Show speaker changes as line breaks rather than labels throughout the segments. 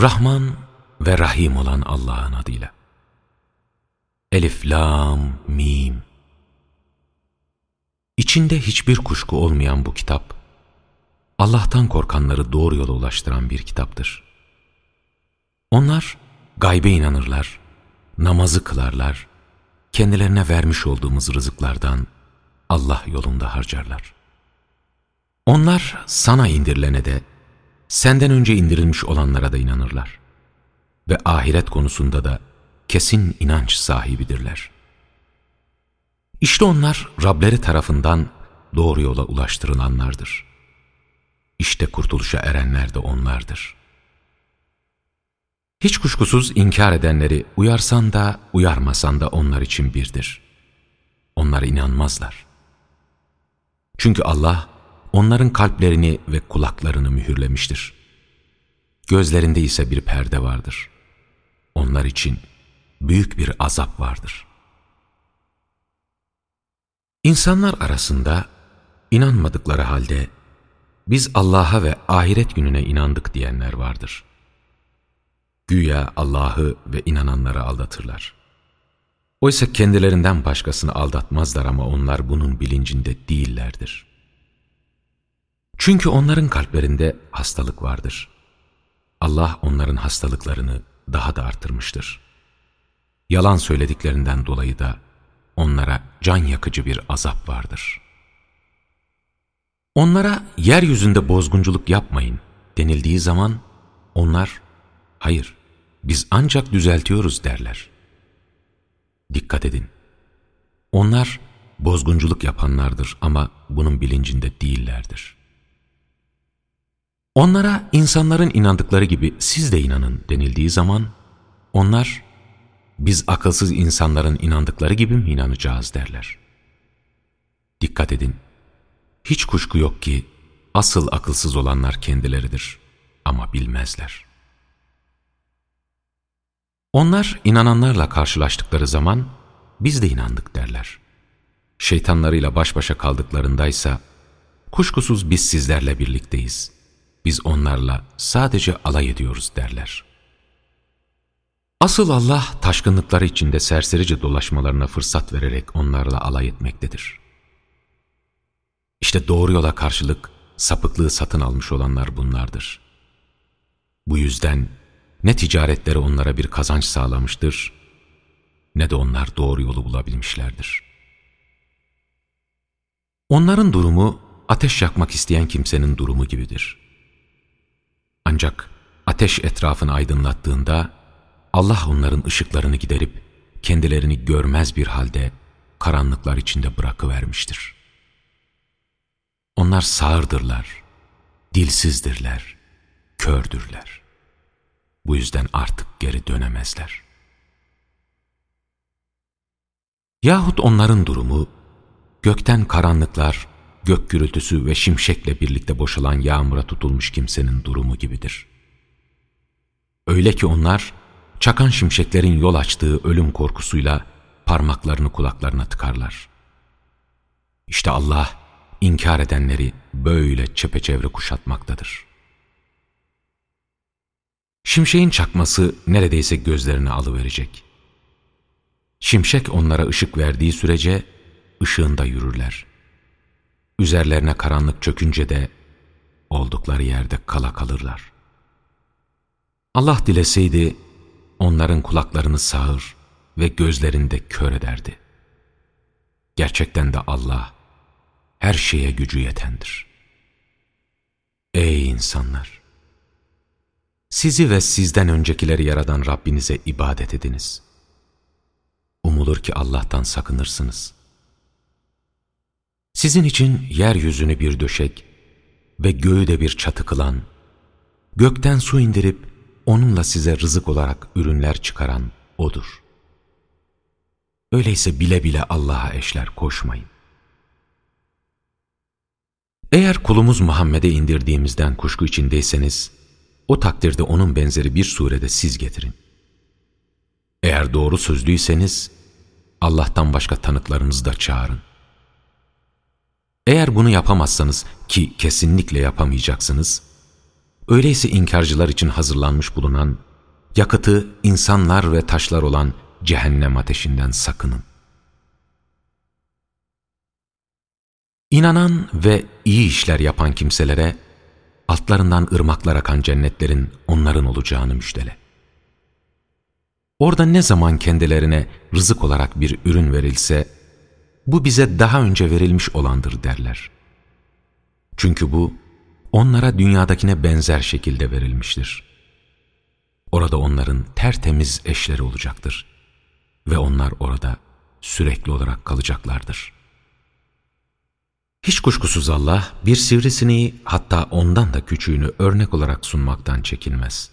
Rahman ve Rahim olan Allah'ın adıyla. Elif, Lam, Mim. İçinde hiçbir kuşku olmayan bu kitap, Allah'tan korkanları doğru yola ulaştıran bir kitaptır. Onlar gaybe inanırlar, namazı kılarlar, kendilerine vermiş olduğumuz rızıklardan Allah yolunda harcarlar. Onlar sana indirilene de, senden önce indirilmiş olanlara da inanırlar. Ve ahiret konusunda da kesin inanç sahibidirler. İşte onlar Rableri tarafından doğru yola ulaştırılanlardır. İşte kurtuluşa erenler de onlardır. Hiç kuşkusuz inkar edenleri uyarsan da uyarmasan da onlar için birdir. Onlar inanmazlar. Çünkü Allah onların kalplerini ve kulaklarını mühürlemiştir. Gözlerinde ise bir perde vardır. Onlar için büyük bir azap vardır. İnsanlar arasında inanmadıkları halde biz Allah'a ve ahiret gününe inandık diyenler vardır. Güya Allah'ı ve inananları aldatırlar. Oysa kendilerinden başkasını aldatmazlar ama onlar bunun bilincinde değillerdir. Çünkü onların kalplerinde hastalık vardır. Allah onların hastalıklarını daha da artırmıştır. Yalan söylediklerinden dolayı da onlara can yakıcı bir azap vardır. Onlara yeryüzünde bozgunculuk yapmayın denildiği zaman onlar hayır biz ancak düzeltiyoruz derler. Dikkat edin. Onlar bozgunculuk yapanlardır ama bunun bilincinde değillerdir. Onlara insanların inandıkları gibi siz de inanın denildiği zaman onlar biz akılsız insanların inandıkları gibi mi inanacağız derler. Dikkat edin. Hiç kuşku yok ki asıl akılsız olanlar kendileridir ama bilmezler. Onlar inananlarla karşılaştıkları zaman biz de inandık derler. Şeytanlarıyla baş başa kaldıklarındaysa kuşkusuz biz sizlerle birlikteyiz. Biz onlarla sadece alay ediyoruz derler. Asıl Allah taşkınlıkları içinde serserice dolaşmalarına fırsat vererek onlarla alay etmektedir. İşte doğru yola karşılık sapıklığı satın almış olanlar bunlardır. Bu yüzden ne ticaretleri onlara bir kazanç sağlamıştır, ne de onlar doğru yolu bulabilmişlerdir. Onların durumu ateş yakmak isteyen kimsenin durumu gibidir. Ancak ateş etrafını aydınlattığında Allah onların ışıklarını giderip kendilerini görmez bir halde karanlıklar içinde bırakıvermiştir. Onlar sağırdırlar, dilsizdirler, kördürler. Bu yüzden artık geri dönemezler. Yahut onların durumu, gökten karanlıklar, gök gürültüsü ve şimşekle birlikte boşalan yağmura tutulmuş kimsenin durumu gibidir. Öyle ki onlar, çakan şimşeklerin yol açtığı ölüm korkusuyla parmaklarını kulaklarına tıkarlar. İşte Allah, inkar edenleri böyle çepeçevre kuşatmaktadır. Şimşeğin çakması neredeyse gözlerini alıverecek. Şimşek onlara ışık verdiği sürece ışığında yürürler. Üzerlerine karanlık çökünce de oldukları yerde kala kalırlar. Allah dileseydi onların kulaklarını sağır ve gözlerinde kör ederdi. Gerçekten de Allah her şeye gücü yetendir. Ey insanlar! Sizi ve sizden öncekileri yaradan Rabbinize ibadet ediniz. Umulur ki Allah'tan sakınırsınız. Sizin için yeryüzünü bir döşek ve göğü de bir çatı kılan, gökten su indirip onunla size rızık olarak ürünler çıkaran O'dur. Öyleyse bile bile Allah'a eşler koşmayın. Eğer kulumuz Muhammed'e indirdiğimizden kuşku içindeyseniz, o takdirde onun benzeri bir surede siz getirin. Eğer doğru sözlüyseniz, Allah'tan başka tanıklarınızı da çağırın. Eğer bunu yapamazsanız ki kesinlikle yapamayacaksınız, Öyleyse inkarcılar için hazırlanmış bulunan, yakıtı insanlar ve taşlar olan cehennem ateşinden sakının. İnanan ve iyi işler yapan kimselere, altlarından ırmaklar akan cennetlerin onların olacağını müjdele. Orada ne zaman kendilerine rızık olarak bir ürün verilse, bu bize daha önce verilmiş olandır derler. Çünkü bu, onlara dünyadakine benzer şekilde verilmiştir. Orada onların tertemiz eşleri olacaktır ve onlar orada sürekli olarak kalacaklardır. Hiç kuşkusuz Allah bir sivrisineği hatta ondan da küçüğünü örnek olarak sunmaktan çekinmez.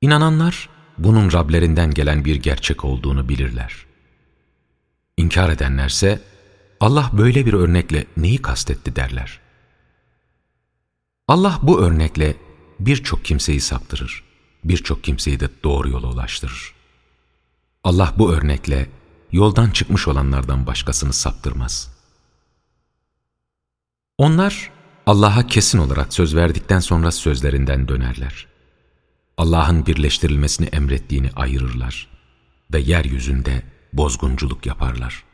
İnananlar bunun Rablerinden gelen bir gerçek olduğunu bilirler. İnkar edenlerse Allah böyle bir örnekle neyi kastetti derler. Allah bu örnekle birçok kimseyi saptırır, birçok kimseyi de doğru yola ulaştırır. Allah bu örnekle yoldan çıkmış olanlardan başkasını saptırmaz. Onlar Allah'a kesin olarak söz verdikten sonra sözlerinden dönerler. Allah'ın birleştirilmesini emrettiğini ayırırlar ve yeryüzünde bozgunculuk yaparlar.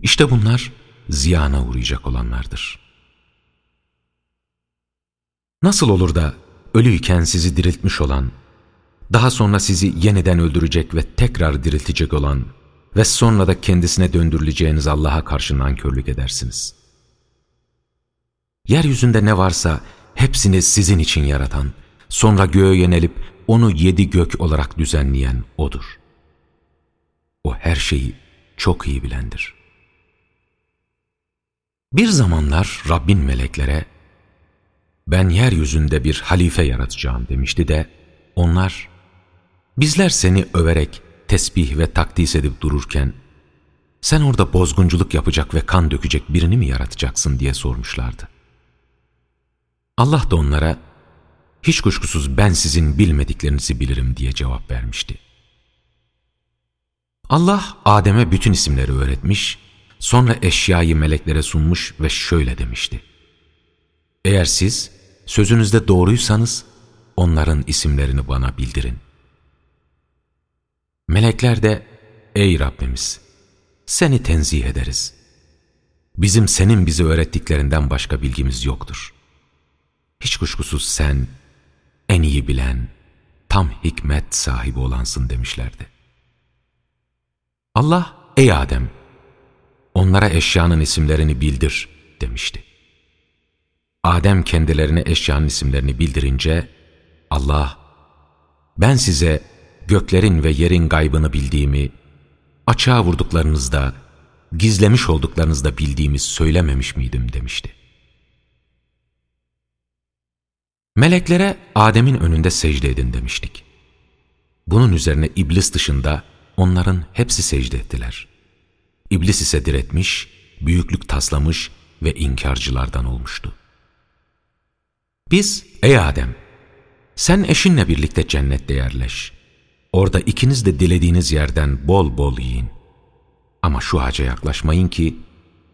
İşte bunlar ziyana uğrayacak olanlardır. Nasıl olur da ölüyken sizi diriltmiş olan, daha sonra sizi yeniden öldürecek ve tekrar diriltecek olan ve sonra da kendisine döndürüleceğiniz Allah'a karşı nankörlük edersiniz. Yeryüzünde ne varsa hepsini sizin için yaratan, sonra göğe yenelip onu yedi gök olarak düzenleyen O'dur. O her şeyi çok iyi bilendir. Bir zamanlar Rabbin meleklere, ben yeryüzünde bir halife yaratacağım demişti de, onlar, bizler seni överek tesbih ve takdis edip dururken, sen orada bozgunculuk yapacak ve kan dökecek birini mi yaratacaksın diye sormuşlardı. Allah da onlara, hiç kuşkusuz ben sizin bilmediklerinizi bilirim diye cevap vermişti. Allah Adem'e bütün isimleri öğretmiş, sonra eşyayı meleklere sunmuş ve şöyle demişti. Eğer siz sözünüzde doğruysanız onların isimlerini bana bildirin. Melekler de ey Rabbimiz seni tenzih ederiz. Bizim senin bize öğrettiklerinden başka bilgimiz yoktur. Hiç kuşkusuz sen en iyi bilen, tam hikmet sahibi olansın demişlerdi. Allah, ey Adem, onlara eşyanın isimlerini bildir demişti. Adem kendilerine eşyanın isimlerini bildirince, Allah, ben size göklerin ve yerin gaybını bildiğimi, açığa vurduklarınızda, gizlemiş olduklarınızda bildiğimi söylememiş miydim demişti. Meleklere Adem'in önünde secde edin demiştik. Bunun üzerine iblis dışında onların hepsi secde ettiler. İblis ise diretmiş, büyüklük taslamış ve inkarcılardan olmuştu. Biz, ey Adem, sen eşinle birlikte cennette yerleş. Orada ikiniz de dilediğiniz yerden bol bol yiyin. Ama şu ağaca yaklaşmayın ki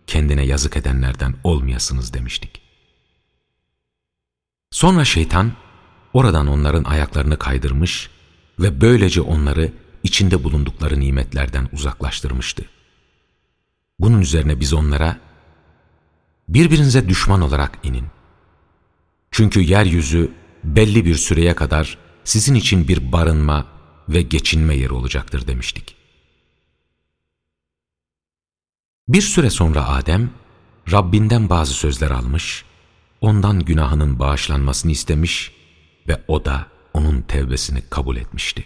kendine yazık edenlerden olmayasınız demiştik. Sonra şeytan oradan onların ayaklarını kaydırmış ve böylece onları içinde bulundukları nimetlerden uzaklaştırmıştı. Bunun üzerine biz onlara birbirinize düşman olarak inin. Çünkü yeryüzü belli bir süreye kadar sizin için bir barınma ve geçinme yeri olacaktır demiştik. Bir süre sonra Adem, Rabbinden bazı sözler almış ondan günahının bağışlanmasını istemiş ve o da onun tevbesini kabul etmişti.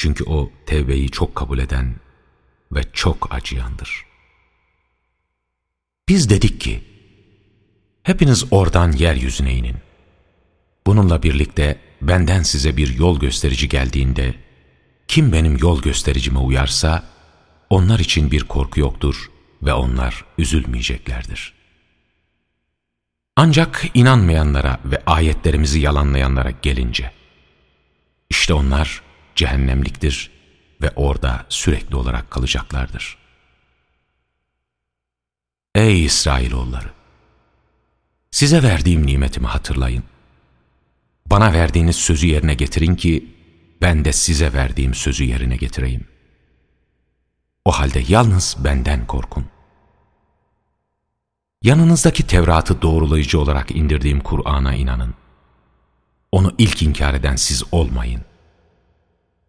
Çünkü o tevbeyi çok kabul eden ve çok acıyandır. Biz dedik ki, hepiniz oradan yeryüzüne inin. Bununla birlikte benden size bir yol gösterici geldiğinde, kim benim yol göstericime uyarsa, onlar için bir korku yoktur ve onlar üzülmeyeceklerdir.'' Ancak inanmayanlara ve ayetlerimizi yalanlayanlara gelince, işte onlar cehennemliktir ve orada sürekli olarak kalacaklardır. Ey İsrailoğulları! Size verdiğim nimetimi hatırlayın. Bana verdiğiniz sözü yerine getirin ki ben de size verdiğim sözü yerine getireyim. O halde yalnız benden korkun. Yanınızdaki Tevrat'ı doğrulayıcı olarak indirdiğim Kur'an'a inanın. Onu ilk inkar eden siz olmayın.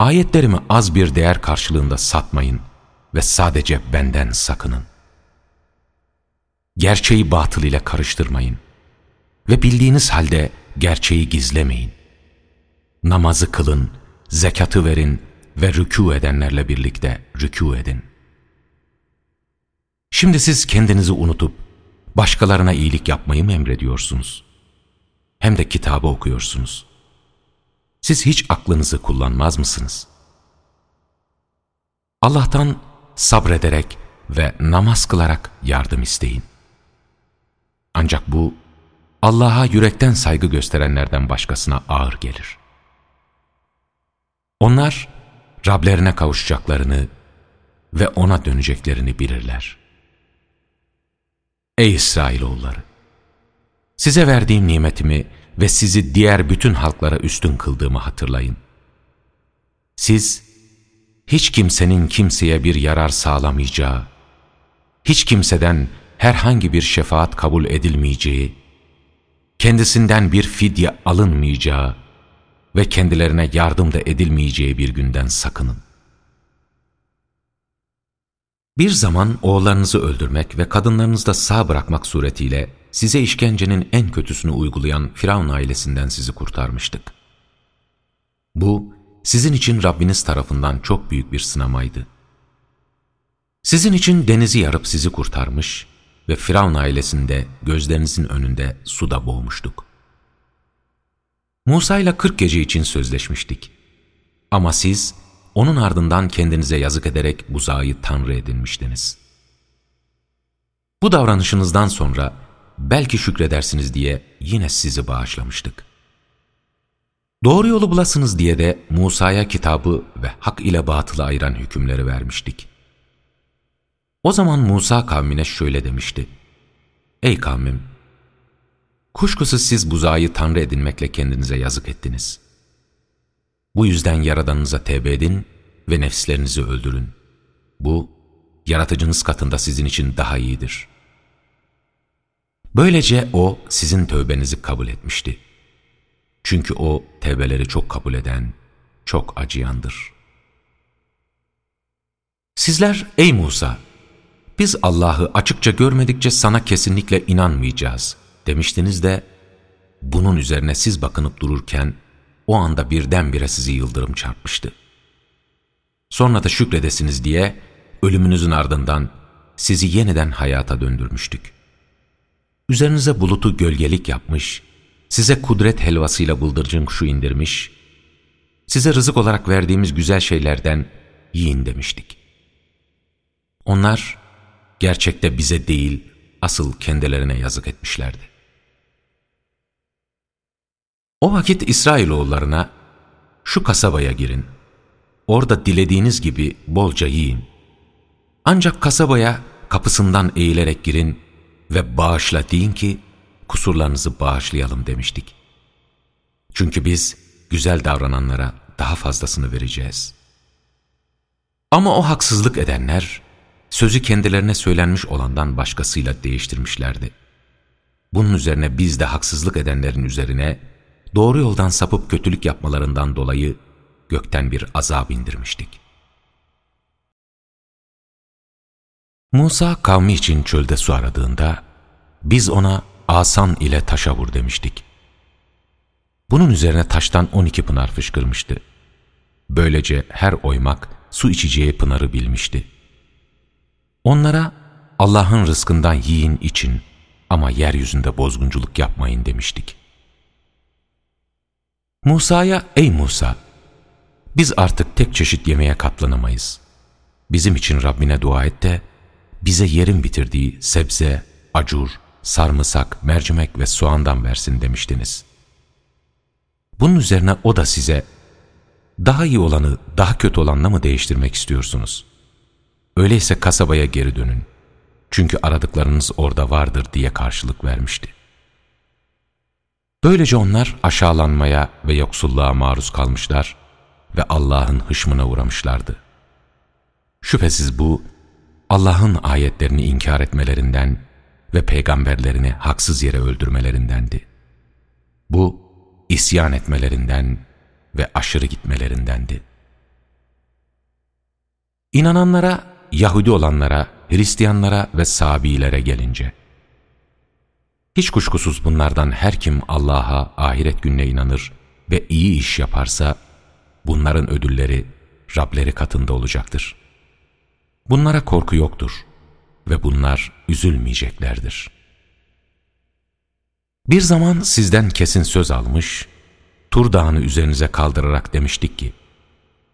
Ayetlerimi az bir değer karşılığında satmayın ve sadece benden sakının. Gerçeği batıl ile karıştırmayın ve bildiğiniz halde gerçeği gizlemeyin. Namazı kılın, zekatı verin ve rükû edenlerle birlikte rükû edin. Şimdi siz kendinizi unutup başkalarına iyilik yapmayı mı emrediyorsunuz? Hem de kitabı okuyorsunuz. Siz hiç aklınızı kullanmaz mısınız? Allah'tan sabrederek ve namaz kılarak yardım isteyin. Ancak bu Allah'a yürekten saygı gösterenlerden başkasına ağır gelir. Onlar Rablerine kavuşacaklarını ve O'na döneceklerini bilirler. Ey İsrailoğulları! Size verdiğim nimetimi ve sizi diğer bütün halklara üstün kıldığımı hatırlayın. Siz, hiç kimsenin kimseye bir yarar sağlamayacağı, hiç kimseden herhangi bir şefaat kabul edilmeyeceği, kendisinden bir fidye alınmayacağı ve kendilerine yardım da edilmeyeceği bir günden sakının. Bir zaman oğullarınızı öldürmek ve kadınlarınızı da sağ bırakmak suretiyle size işkencenin en kötüsünü uygulayan Firavun ailesinden sizi kurtarmıştık. Bu, sizin için Rabbiniz tarafından çok büyük bir sınamaydı. Sizin için denizi yarıp sizi kurtarmış ve Firavun ailesinde gözlerinizin önünde suda boğmuştuk. Musa ile kırk gece için sözleşmiştik. Ama siz onun ardından kendinize yazık ederek buzağı tanrı edinmiştiniz. Bu davranışınızdan sonra belki şükredersiniz diye yine sizi bağışlamıştık. Doğru yolu bulasınız diye de Musa'ya kitabı ve hak ile batılı ayıran hükümleri vermiştik. O zaman Musa kavmine şöyle demişti. Ey kavmim! Kuşkusuz siz buzağı tanrı edinmekle kendinize yazık ettiniz. Bu yüzden Yaradanınıza tevbe edin ve nefslerinizi öldürün. Bu, yaratıcınız katında sizin için daha iyidir. Böylece O sizin tövbenizi kabul etmişti. Çünkü O tevbeleri çok kabul eden, çok acıyandır. Sizler ey Musa! Biz Allah'ı açıkça görmedikçe sana kesinlikle inanmayacağız demiştiniz de bunun üzerine siz bakınıp dururken o anda birdenbire sizi yıldırım çarpmıştı. Sonra da şükredesiniz diye ölümünüzün ardından sizi yeniden hayata döndürmüştük. Üzerinize bulutu gölgelik yapmış, size kudret helvasıyla bıldırcın kuşu indirmiş, size rızık olarak verdiğimiz güzel şeylerden yiyin demiştik. Onlar gerçekte bize değil, asıl kendilerine yazık etmişlerdi. O vakit İsrailoğullarına, şu kasabaya girin, orada dilediğiniz gibi bolca yiyin. Ancak kasabaya kapısından eğilerek girin ve bağışla deyin ki, kusurlarınızı bağışlayalım demiştik. Çünkü biz güzel davrananlara daha fazlasını vereceğiz. Ama o haksızlık edenler, sözü kendilerine söylenmiş olandan başkasıyla değiştirmişlerdi. Bunun üzerine biz de haksızlık edenlerin üzerine doğru yoldan sapıp kötülük yapmalarından dolayı gökten bir azap indirmiştik. Musa kavmi için çölde su aradığında biz ona asan ile taşa vur demiştik. Bunun üzerine taştan on iki pınar fışkırmıştı. Böylece her oymak su içeceği pınarı bilmişti. Onlara Allah'ın rızkından yiyin için ama yeryüzünde bozgunculuk yapmayın demiştik. Musa'ya ey Musa biz artık tek çeşit yemeğe katlanamayız. Bizim için Rabbine dua et de bize yerin bitirdiği sebze, acur, sarımsak, mercimek ve soğandan versin demiştiniz. Bunun üzerine o da size daha iyi olanı daha kötü olanla mı değiştirmek istiyorsunuz? Öyleyse kasabaya geri dönün. Çünkü aradıklarınız orada vardır diye karşılık vermişti. Böylece onlar aşağılanmaya ve yoksulluğa maruz kalmışlar ve Allah'ın hışmına uğramışlardı. Şüphesiz bu, Allah'ın ayetlerini inkar etmelerinden ve peygamberlerini haksız yere öldürmelerindendi. Bu, isyan etmelerinden ve aşırı gitmelerindendi. İnananlara, Yahudi olanlara, Hristiyanlara ve Sabilere gelince, hiç kuşkusuz bunlardan her kim Allah'a, ahiret gününe inanır ve iyi iş yaparsa, bunların ödülleri Rableri katında olacaktır. Bunlara korku yoktur ve bunlar üzülmeyeceklerdir. Bir zaman sizden kesin söz almış, Tur Dağı'nı üzerinize kaldırarak demiştik ki,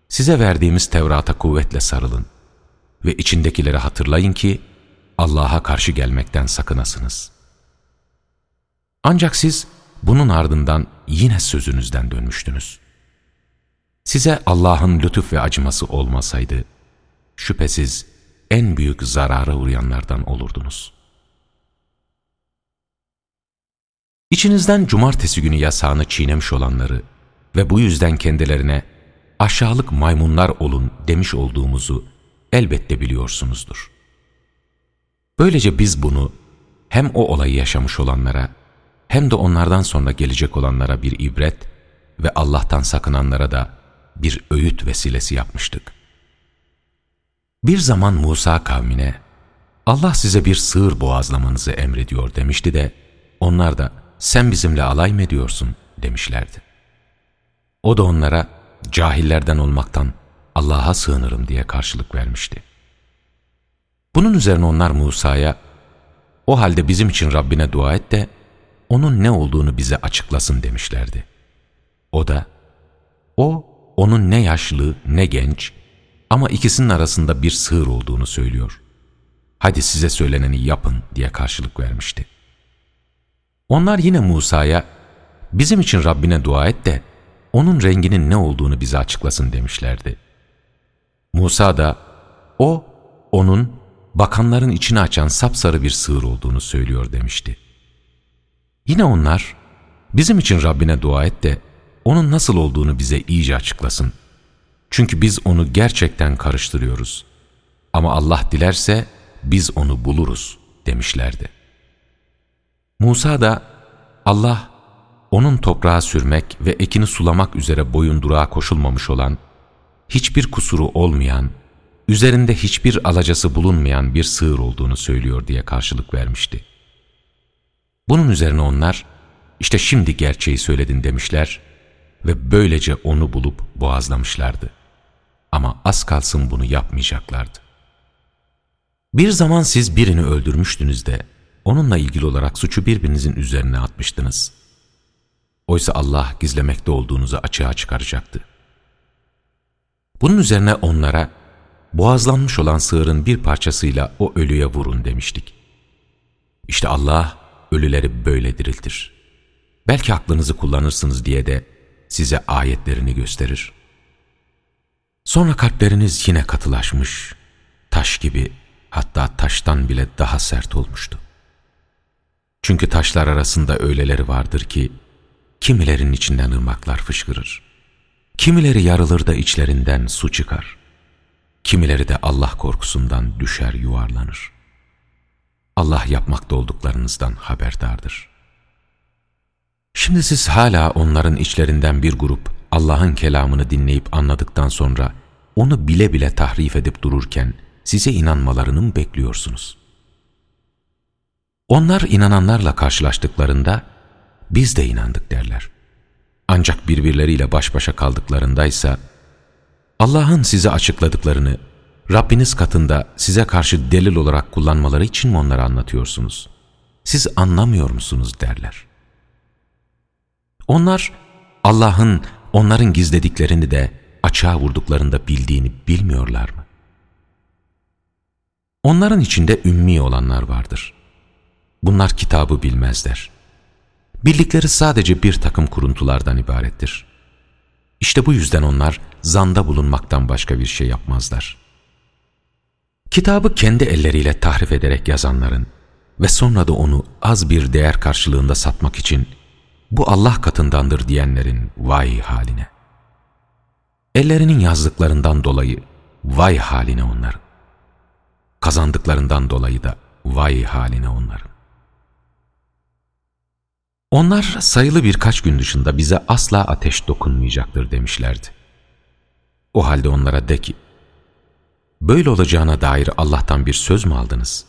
size verdiğimiz Tevrat'a kuvvetle sarılın ve içindekileri hatırlayın ki Allah'a karşı gelmekten sakınasınız. Ancak siz bunun ardından yine sözünüzden dönmüştünüz. Size Allah'ın lütuf ve acıması olmasaydı, şüphesiz en büyük zarara uğrayanlardan olurdunuz. İçinizden cumartesi günü yasağını çiğnemiş olanları ve bu yüzden kendilerine aşağılık maymunlar olun demiş olduğumuzu elbette biliyorsunuzdur. Böylece biz bunu hem o olayı yaşamış olanlara hem de onlardan sonra gelecek olanlara bir ibret ve Allah'tan sakınanlara da bir öğüt vesilesi yapmıştık. Bir zaman Musa kavmine Allah size bir sığır boğazlamanızı emrediyor demişti de onlar da sen bizimle alay mı ediyorsun demişlerdi. O da onlara cahillerden olmaktan Allah'a sığınırım diye karşılık vermişti. Bunun üzerine onlar Musa'ya o halde bizim için Rabbine dua et de onun ne olduğunu bize açıklasın demişlerdi. O da o onun ne yaşlı ne genç ama ikisinin arasında bir sığır olduğunu söylüyor. Hadi size söyleneni yapın diye karşılık vermişti. Onlar yine Musa'ya bizim için Rabbine dua et de onun renginin ne olduğunu bize açıklasın demişlerdi. Musa da o onun bakanların içini açan sapsarı bir sığır olduğunu söylüyor demişti. Yine onlar bizim için Rabbine dua et de onun nasıl olduğunu bize iyice açıklasın. Çünkü biz onu gerçekten karıştırıyoruz. Ama Allah dilerse biz onu buluruz demişlerdi. Musa da Allah onun toprağa sürmek ve ekini sulamak üzere boyundurağa koşulmamış olan, hiçbir kusuru olmayan, üzerinde hiçbir alacası bulunmayan bir sığır olduğunu söylüyor diye karşılık vermişti. Bunun üzerine onlar, işte şimdi gerçeği söyledin demişler ve böylece onu bulup boğazlamışlardı. Ama az kalsın bunu yapmayacaklardı. Bir zaman siz birini öldürmüştünüz de, onunla ilgili olarak suçu birbirinizin üzerine atmıştınız. Oysa Allah gizlemekte olduğunuzu açığa çıkaracaktı. Bunun üzerine onlara, boğazlanmış olan sığırın bir parçasıyla o ölüye vurun demiştik. İşte Allah ölüleri böyle diriltir. Belki aklınızı kullanırsınız diye de size ayetlerini gösterir. Sonra kalpleriniz yine katılaşmış, taş gibi hatta taştan bile daha sert olmuştu. Çünkü taşlar arasında öyleleri vardır ki, kimilerin içinden ırmaklar fışkırır. Kimileri yarılır da içlerinden su çıkar. Kimileri de Allah korkusundan düşer yuvarlanır. Allah yapmakta olduklarınızdan haberdardır. Şimdi siz hala onların içlerinden bir grup Allah'ın kelamını dinleyip anladıktan sonra onu bile bile tahrif edip dururken size inanmalarını mı bekliyorsunuz? Onlar inananlarla karşılaştıklarında biz de inandık derler. Ancak birbirleriyle baş başa kaldıklarındaysa Allah'ın size açıkladıklarını Rabbiniz katında size karşı delil olarak kullanmaları için mi onları anlatıyorsunuz? Siz anlamıyor musunuz derler. Onlar Allah'ın onların gizlediklerini de açığa vurduklarında bildiğini bilmiyorlar mı? Onların içinde ümmi olanlar vardır. Bunlar kitabı bilmezler. Bildikleri sadece bir takım kuruntulardan ibarettir. İşte bu yüzden onlar zanda bulunmaktan başka bir şey yapmazlar. Kitabı kendi elleriyle tahrif ederek yazanların ve sonra da onu az bir değer karşılığında satmak için bu Allah katındandır diyenlerin vay haline. Ellerinin yazdıklarından dolayı vay haline onların. Kazandıklarından dolayı da vay haline onların. Onlar sayılı birkaç gün dışında bize asla ateş dokunmayacaktır demişlerdi. O halde onlara de ki, böyle olacağına dair Allah'tan bir söz mü aldınız?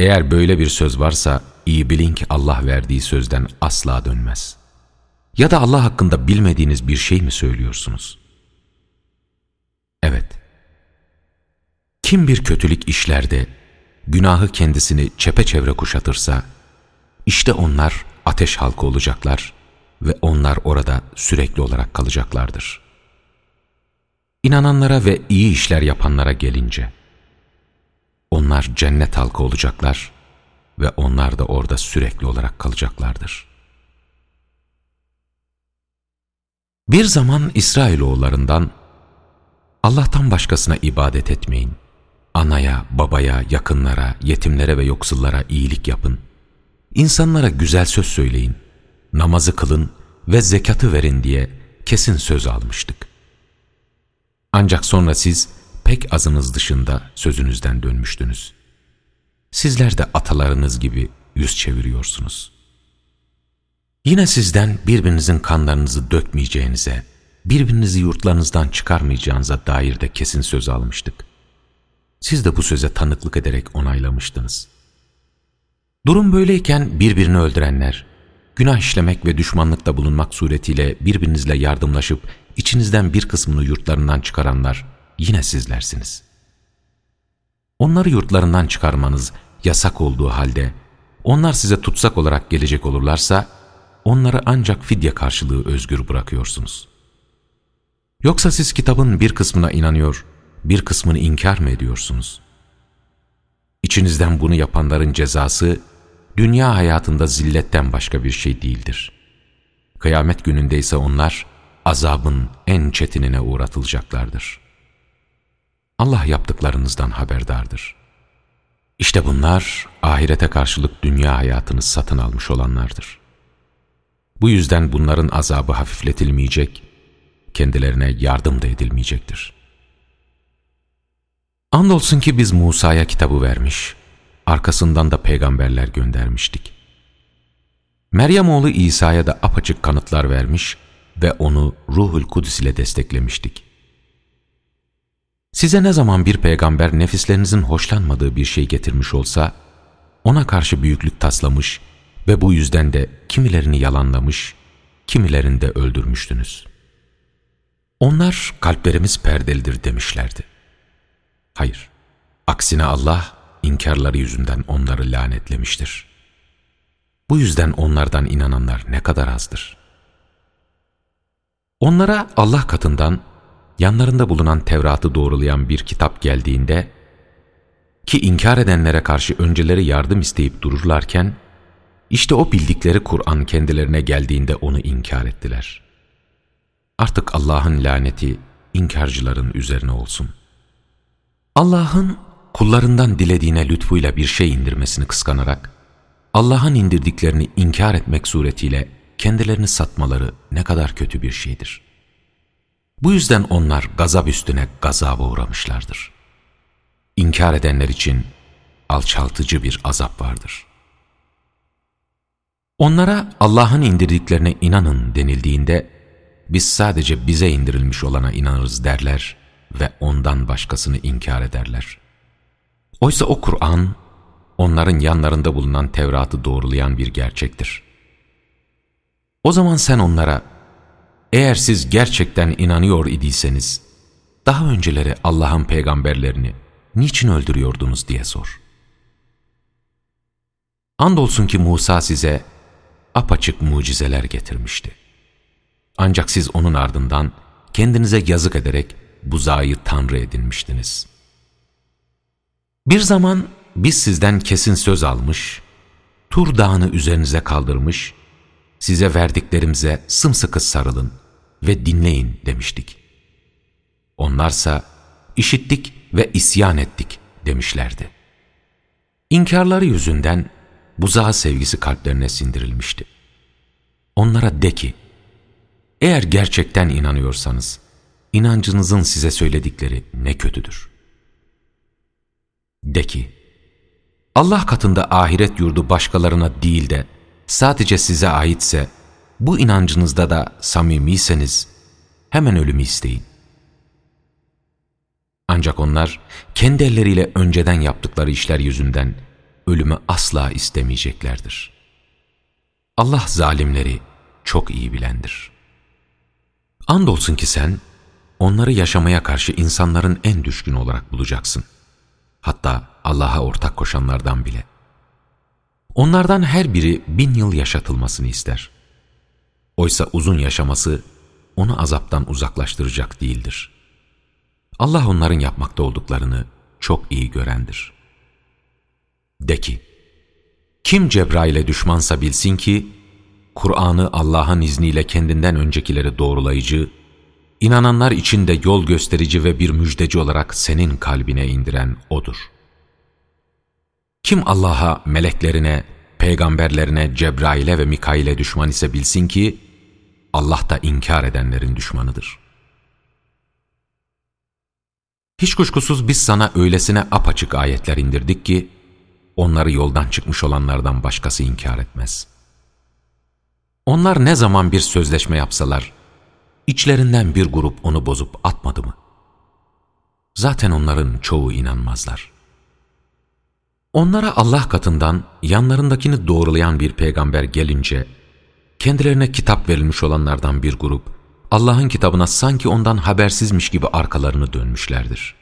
Eğer böyle bir söz varsa iyi bilin ki Allah verdiği sözden asla dönmez. Ya da Allah hakkında bilmediğiniz bir şey mi söylüyorsunuz? Evet. Kim bir kötülük işlerde günahı kendisini çepeçevre kuşatırsa, işte onlar ateş halkı olacaklar ve onlar orada sürekli olarak kalacaklardır. İnananlara ve iyi işler yapanlara gelince, onlar cennet halkı olacaklar ve onlar da orada sürekli olarak kalacaklardır. Bir zaman İsrailoğullarından Allah'tan başkasına ibadet etmeyin. Anaya, babaya, yakınlara, yetimlere ve yoksullara iyilik yapın. İnsanlara güzel söz söyleyin. Namazı kılın ve zekatı verin diye kesin söz almıştık. Ancak sonra siz pek azınız dışında sözünüzden dönmüştünüz. Sizler de atalarınız gibi yüz çeviriyorsunuz. Yine sizden birbirinizin kanlarınızı dökmeyeceğinize, birbirinizi yurtlarınızdan çıkarmayacağınıza dair de kesin söz almıştık. Siz de bu söze tanıklık ederek onaylamıştınız. Durum böyleyken birbirini öldürenler, günah işlemek ve düşmanlıkta bulunmak suretiyle birbirinizle yardımlaşıp içinizden bir kısmını yurtlarından çıkaranlar yine sizlersiniz. Onları yurtlarından çıkarmanız yasak olduğu halde onlar size tutsak olarak gelecek olurlarsa onları ancak fidye karşılığı özgür bırakıyorsunuz. Yoksa siz kitabın bir kısmına inanıyor, bir kısmını inkar mı ediyorsunuz? İçinizden bunu yapanların cezası, dünya hayatında zilletten başka bir şey değildir. Kıyamet gününde ise onlar, azabın en çetinine uğratılacaklardır. Allah yaptıklarınızdan haberdardır. İşte bunlar, ahirete karşılık dünya hayatını satın almış olanlardır. Bu yüzden bunların azabı hafifletilmeyecek, kendilerine yardım da edilmeyecektir. Andolsun ki biz Musa'ya kitabı vermiş, arkasından da peygamberler göndermiştik. Meryem oğlu İsa'ya da apaçık kanıtlar vermiş ve onu Ruhul Kudüs ile desteklemiştik. Size ne zaman bir peygamber nefislerinizin hoşlanmadığı bir şey getirmiş olsa, ona karşı büyüklük taslamış ve bu yüzden de kimilerini yalanlamış, kimilerini de öldürmüştünüz. Onlar kalplerimiz perdelidir demişlerdi. Hayır, aksine Allah inkarları yüzünden onları lanetlemiştir. Bu yüzden onlardan inananlar ne kadar azdır. Onlara Allah katından yanlarında bulunan Tevrat'ı doğrulayan bir kitap geldiğinde ki inkar edenlere karşı önceleri yardım isteyip dururlarken işte o bildikleri Kur'an kendilerine geldiğinde onu inkar ettiler. Artık Allah'ın laneti inkarcıların üzerine olsun. Allah'ın kullarından dilediğine lütfuyla bir şey indirmesini kıskanarak, Allah'ın indirdiklerini inkar etmek suretiyle kendilerini satmaları ne kadar kötü bir şeydir. Bu yüzden onlar gazap üstüne gazaba uğramışlardır. İnkar edenler için alçaltıcı bir azap vardır. Onlara Allah'ın indirdiklerine inanın denildiğinde, biz sadece bize indirilmiş olana inanırız derler ve ondan başkasını inkar ederler. Oysa o Kur'an, onların yanlarında bulunan Tevrat'ı doğrulayan bir gerçektir. O zaman sen onlara, eğer siz gerçekten inanıyor idiyseniz, daha önceleri Allah'ın peygamberlerini niçin öldürüyordunuz diye sor. Andolsun ki Musa size apaçık mucizeler getirmişti. Ancak siz onun ardından kendinize yazık ederek buzağı tanrı edinmiştiniz. Bir zaman biz sizden kesin söz almış, Tur dağını üzerinize kaldırmış, size verdiklerimize sımsıkı sarılın ve dinleyin demiştik. Onlarsa işittik ve isyan ettik demişlerdi. İnkarları yüzünden buzağı sevgisi kalplerine sindirilmişti. Onlara de ki, eğer gerçekten inanıyorsanız, inancınızın size söyledikleri ne kötüdür. De ki, Allah katında ahiret yurdu başkalarına değil de sadece size aitse, bu inancınızda da samimiyseniz hemen ölümü isteyin. Ancak onlar kendi elleriyle önceden yaptıkları işler yüzünden ölümü asla istemeyeceklerdir. Allah zalimleri çok iyi bilendir. Andolsun ki sen onları yaşamaya karşı insanların en düşkün olarak bulacaksın. Hatta Allah'a ortak koşanlardan bile. Onlardan her biri bin yıl yaşatılmasını ister. Oysa uzun yaşaması onu azaptan uzaklaştıracak değildir. Allah onların yapmakta olduklarını çok iyi görendir. De ki, kim Cebrail'e düşmansa bilsin ki, Kur'an'ı Allah'ın izniyle kendinden öncekileri doğrulayıcı, inananlar için de yol gösterici ve bir müjdeci olarak senin kalbine indiren O'dur. Kim Allah'a, meleklerine, peygamberlerine, Cebrail'e ve Mikail'e düşman ise bilsin ki, Allah da inkar edenlerin düşmanıdır. Hiç kuşkusuz biz sana öylesine apaçık ayetler indirdik ki, onları yoldan çıkmış olanlardan başkası inkar etmez. Onlar ne zaman bir sözleşme yapsalar, içlerinden bir grup onu bozup atmadı mı? Zaten onların çoğu inanmazlar. Onlara Allah katından yanlarındakini doğrulayan bir peygamber gelince, kendilerine kitap verilmiş olanlardan bir grup, Allah'ın kitabına sanki ondan habersizmiş gibi arkalarını dönmüşlerdir.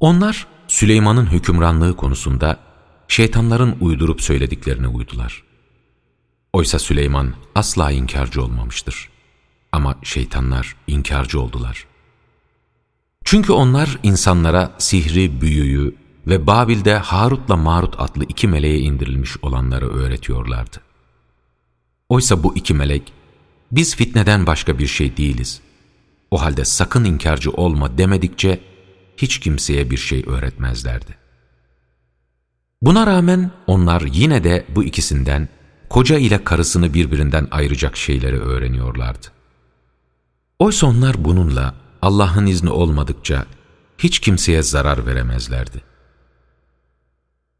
Onlar Süleyman'ın hükümranlığı konusunda şeytanların uydurup söylediklerine uydular. Oysa Süleyman asla inkarcı olmamıştır. Ama şeytanlar inkarcı oldular. Çünkü onlar insanlara sihri, büyüyü ve Babil'de Harut'la Marut adlı iki meleğe indirilmiş olanları öğretiyorlardı. Oysa bu iki melek, biz fitneden başka bir şey değiliz. O halde sakın inkarcı olma demedikçe hiç kimseye bir şey öğretmezlerdi. Buna rağmen onlar yine de bu ikisinden koca ile karısını birbirinden ayıracak şeyleri öğreniyorlardı. Oysa onlar bununla Allah'ın izni olmadıkça hiç kimseye zarar veremezlerdi.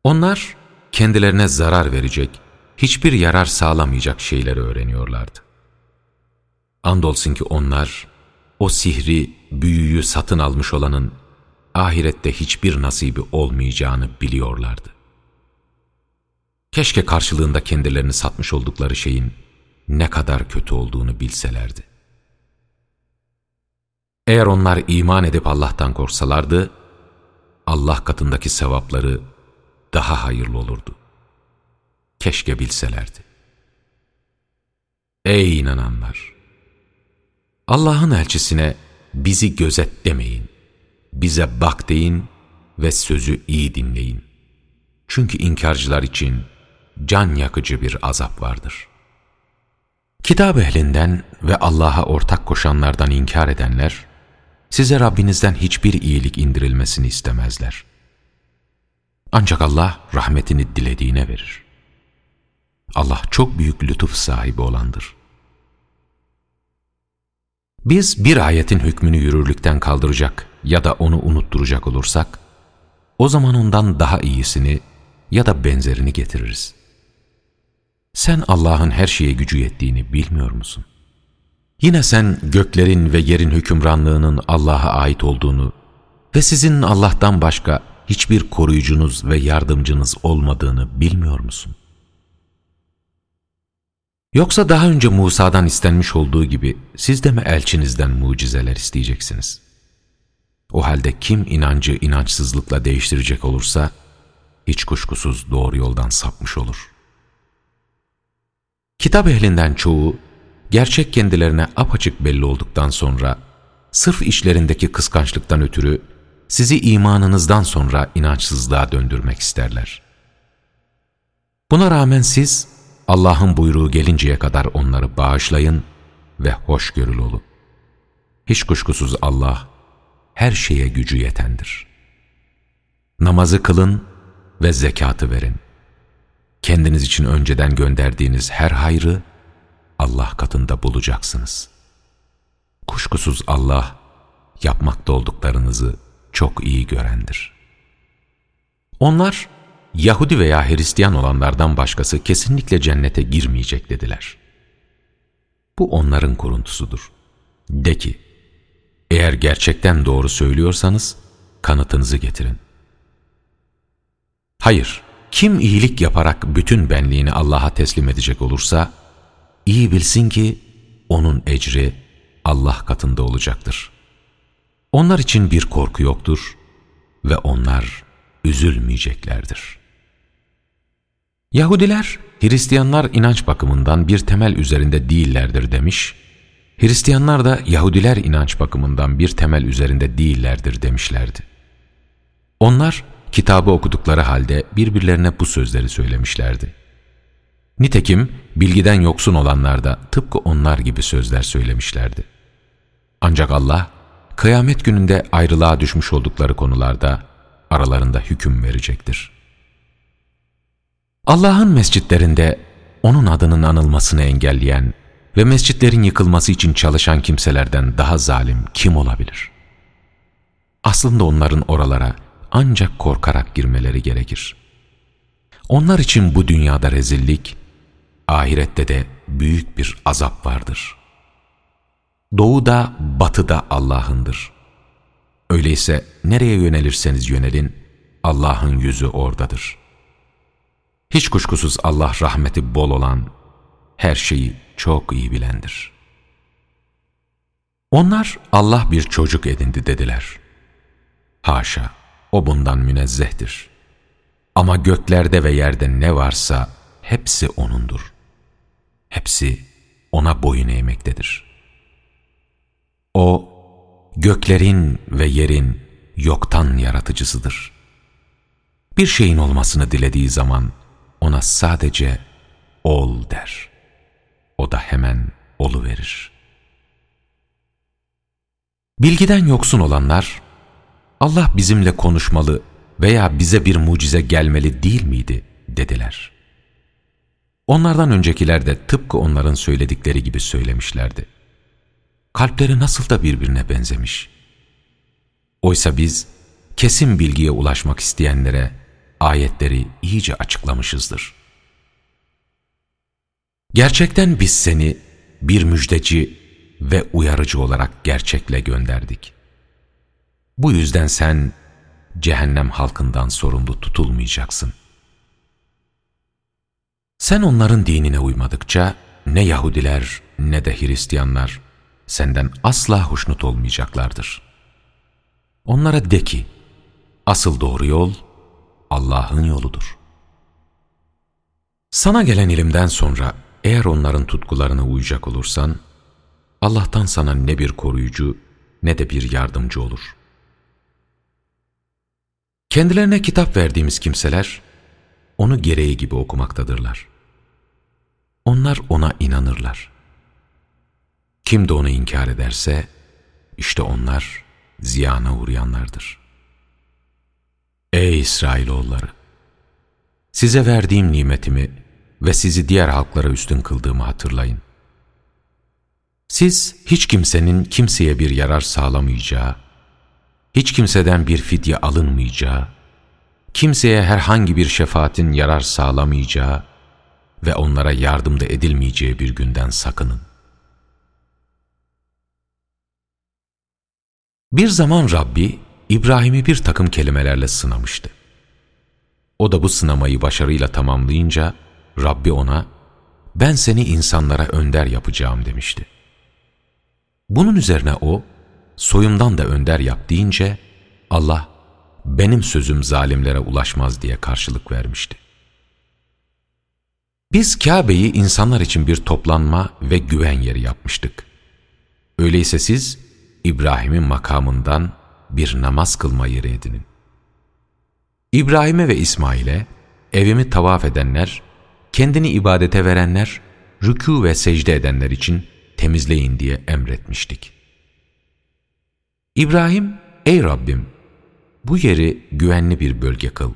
Onlar kendilerine zarar verecek, hiçbir yarar sağlamayacak şeyleri öğreniyorlardı. Andolsun ki onlar o sihri, büyüyü satın almış olanın ahirette hiçbir nasibi olmayacağını biliyorlardı. Keşke karşılığında kendilerini satmış oldukları şeyin ne kadar kötü olduğunu bilselerdi. Eğer onlar iman edip Allah'tan korksalardı, Allah katındaki sevapları daha hayırlı olurdu. Keşke bilselerdi. Ey inananlar! Allah'ın elçisine bizi gözet demeyin, bize bak deyin ve sözü iyi dinleyin. Çünkü inkarcılar için can yakıcı bir azap vardır. Kitap ehlinden ve Allah'a ortak koşanlardan inkar edenler, size Rabbinizden hiçbir iyilik indirilmesini istemezler. Ancak Allah rahmetini dilediğine verir. Allah çok büyük lütuf sahibi olandır. Biz bir ayetin hükmünü yürürlükten kaldıracak ya da onu unutturacak olursak, o zaman ondan daha iyisini ya da benzerini getiririz. Sen Allah'ın her şeye gücü yettiğini bilmiyor musun? Yine sen göklerin ve yerin hükümranlığının Allah'a ait olduğunu ve sizin Allah'tan başka hiçbir koruyucunuz ve yardımcınız olmadığını bilmiyor musun? Yoksa daha önce Musa'dan istenmiş olduğu gibi siz de mi elçinizden mucizeler isteyeceksiniz? O halde kim inancı inançsızlıkla değiştirecek olursa, hiç kuşkusuz doğru yoldan sapmış olur. Kitap ehlinden çoğu, gerçek kendilerine apaçık belli olduktan sonra, sırf işlerindeki kıskançlıktan ötürü, sizi imanınızdan sonra inançsızlığa döndürmek isterler. Buna rağmen siz, Allah'ın buyruğu gelinceye kadar onları bağışlayın ve hoşgörülü olun. Hiç kuşkusuz Allah, her şeye gücü yetendir. Namazı kılın ve zekatı verin. kendiniz için önceden gönderdiğiniz her hayrı Allah katında bulacaksınız. Kuşkusuz Allah yapmakta olduklarınızı çok iyi görendir. Onlar Yahudi veya Hristiyan olanlardan başkası kesinlikle cennete girmeyecek dediler. Bu onların kuruntusudur. De ki, eğer gerçekten doğru söylüyorsanız kanıtınızı getirin. Hayır, kim iyilik yaparak bütün benliğini Allah'a teslim edecek olursa, iyi bilsin ki onun ecri Allah katında olacaktır. Onlar için bir korku yoktur ve onlar üzülmeyeceklerdir. Yahudiler, Hristiyanlar inanç bakımından bir temel üzerinde değillerdir demiş, Hristiyanlar da Yahudiler inanç bakımından bir temel üzerinde değillerdir demişlerdi. Onlar kitabı okudukları halde birbirlerine bu sözleri söylemişlerdi. Nitekim bilgiden yoksun olanlar da tıpkı onlar gibi sözler söylemişlerdi. Ancak Allah, kıyamet gününde ayrılığa düşmüş oldukları konularda aralarında hüküm verecektir. Allah'ın mescitlerinde O'nun adının anılmasını engelleyen ve mescitlerin yıkılması için çalışan kimselerden daha zalim kim olabilir? Aslında onların oralara ancak korkarak girmeleri gerekir. Onlar için bu dünyada rezillik, ahirette de büyük bir azap vardır. Doğuda, batıda Allah'ındır. Öyleyse nereye yönelirseniz yönelin, Allah'ın yüzü oradadır. Hiç kuşkusuz Allah rahmeti bol olan, her şeyi çok iyi bilendir. Onlar Allah bir çocuk edindi dediler. Haşa, o bundan münezzehtir. Ama göklerde ve yerde ne varsa hepsi O'nundur. Hepsi O'na boyun eğmektedir. O, göklerin ve yerin yoktan yaratıcısıdır. Bir şeyin olmasını dilediği zaman ona sadece ol der. O da hemen olu verir. Bilgiden yoksun olanlar, Allah bizimle konuşmalı veya bize bir mucize gelmeli değil miydi dediler. Onlardan öncekiler de tıpkı onların söyledikleri gibi söylemişlerdi. Kalpleri nasıl da birbirine benzemiş. Oysa biz kesin bilgiye ulaşmak isteyenlere ayetleri iyice açıklamışızdır. Gerçekten biz seni bir müjdeci ve uyarıcı olarak gerçekle gönderdik. Bu yüzden sen cehennem halkından sorumlu tutulmayacaksın. Sen onların dinine uymadıkça ne Yahudiler ne de Hristiyanlar senden asla hoşnut olmayacaklardır. Onlara de ki, asıl doğru yol Allah'ın yoludur. Sana gelen ilimden sonra eğer onların tutkularına uyacak olursan, Allah'tan sana ne bir koruyucu ne de bir yardımcı olur. Kendilerine kitap verdiğimiz kimseler, onu gereği gibi okumaktadırlar. Onlar ona inanırlar. Kim de onu inkar ederse, işte onlar ziyana uğrayanlardır. Ey İsrailoğulları! Size verdiğim nimetimi ve sizi diğer halklara üstün kıldığımı hatırlayın. Siz hiç kimsenin kimseye bir yarar sağlamayacağı, hiç kimseden bir fidye alınmayacağı, kimseye herhangi bir şefaatin yarar sağlamayacağı ve onlara yardım da edilmeyeceği bir günden sakının. Bir zaman Rabbi İbrahim'i bir takım kelimelerle sınamıştı. O da bu sınamayı başarıyla tamamlayınca Rabbi ona ben seni insanlara önder yapacağım demişti. Bunun üzerine o soyumdan da önder yap deyince Allah benim sözüm zalimlere ulaşmaz diye karşılık vermişti. Biz Kabe'yi insanlar için bir toplanma ve güven yeri yapmıştık. Öyleyse siz İbrahim'in makamından bir namaz kılma yeri edinin. İbrahim'e ve İsmail'e evimi tavaf edenler, kendini ibadete verenler, rükû ve secde edenler için temizleyin diye emretmiştik. İbrahim, ey Rabbim, bu yeri güvenli bir bölge kıl.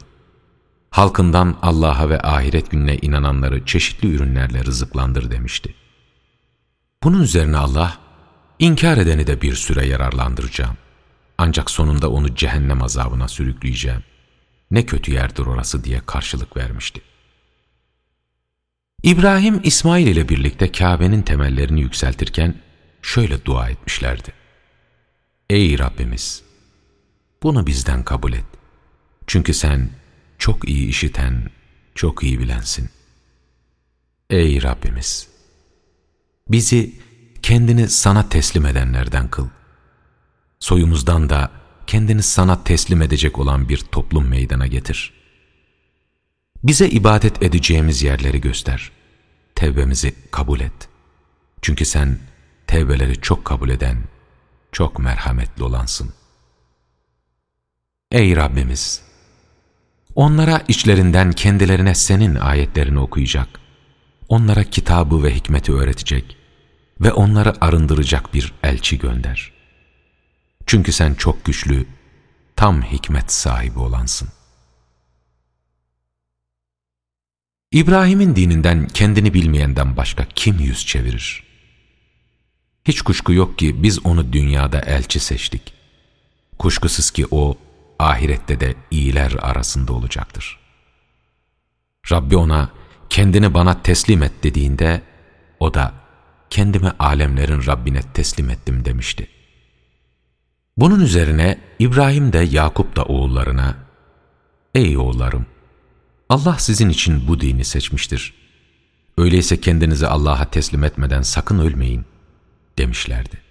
Halkından Allah'a ve ahiret gününe inananları çeşitli ürünlerle rızıklandır demişti. Bunun üzerine Allah, inkar edeni de bir süre yararlandıracağım. Ancak sonunda onu cehennem azabına sürükleyeceğim. Ne kötü yerdir orası diye karşılık vermişti. İbrahim, İsmail ile birlikte Kabe'nin temellerini yükseltirken şöyle dua etmişlerdi. Ey Rabbimiz! Bunu bizden kabul et. Çünkü sen çok iyi işiten, çok iyi bilensin. Ey Rabbimiz! Bizi kendini sana teslim edenlerden kıl. Soyumuzdan da kendini sana teslim edecek olan bir toplum meydana getir. Bize ibadet edeceğimiz yerleri göster. Tevbemizi kabul et. Çünkü sen tevbeleri çok kabul eden, çok merhametli olansın. Ey Rabbimiz! Onlara içlerinden kendilerine senin ayetlerini okuyacak, onlara kitabı ve hikmeti öğretecek ve onları arındıracak bir elçi gönder. Çünkü sen çok güçlü, tam hikmet sahibi olansın. İbrahim'in dininden kendini bilmeyenden başka kim yüz çevirir? Hiç kuşku yok ki biz onu dünyada elçi seçtik. Kuşkusuz ki o, ahirette de iyiler arasında olacaktır. Rabbi ona, kendini bana teslim et dediğinde, o da, kendimi alemlerin Rabbine teslim ettim demişti. Bunun üzerine İbrahim de Yakup da oğullarına, Ey oğullarım! Allah sizin için bu dini seçmiştir. Öyleyse kendinizi Allah'a teslim etmeden sakın ölmeyin, demişlerdi.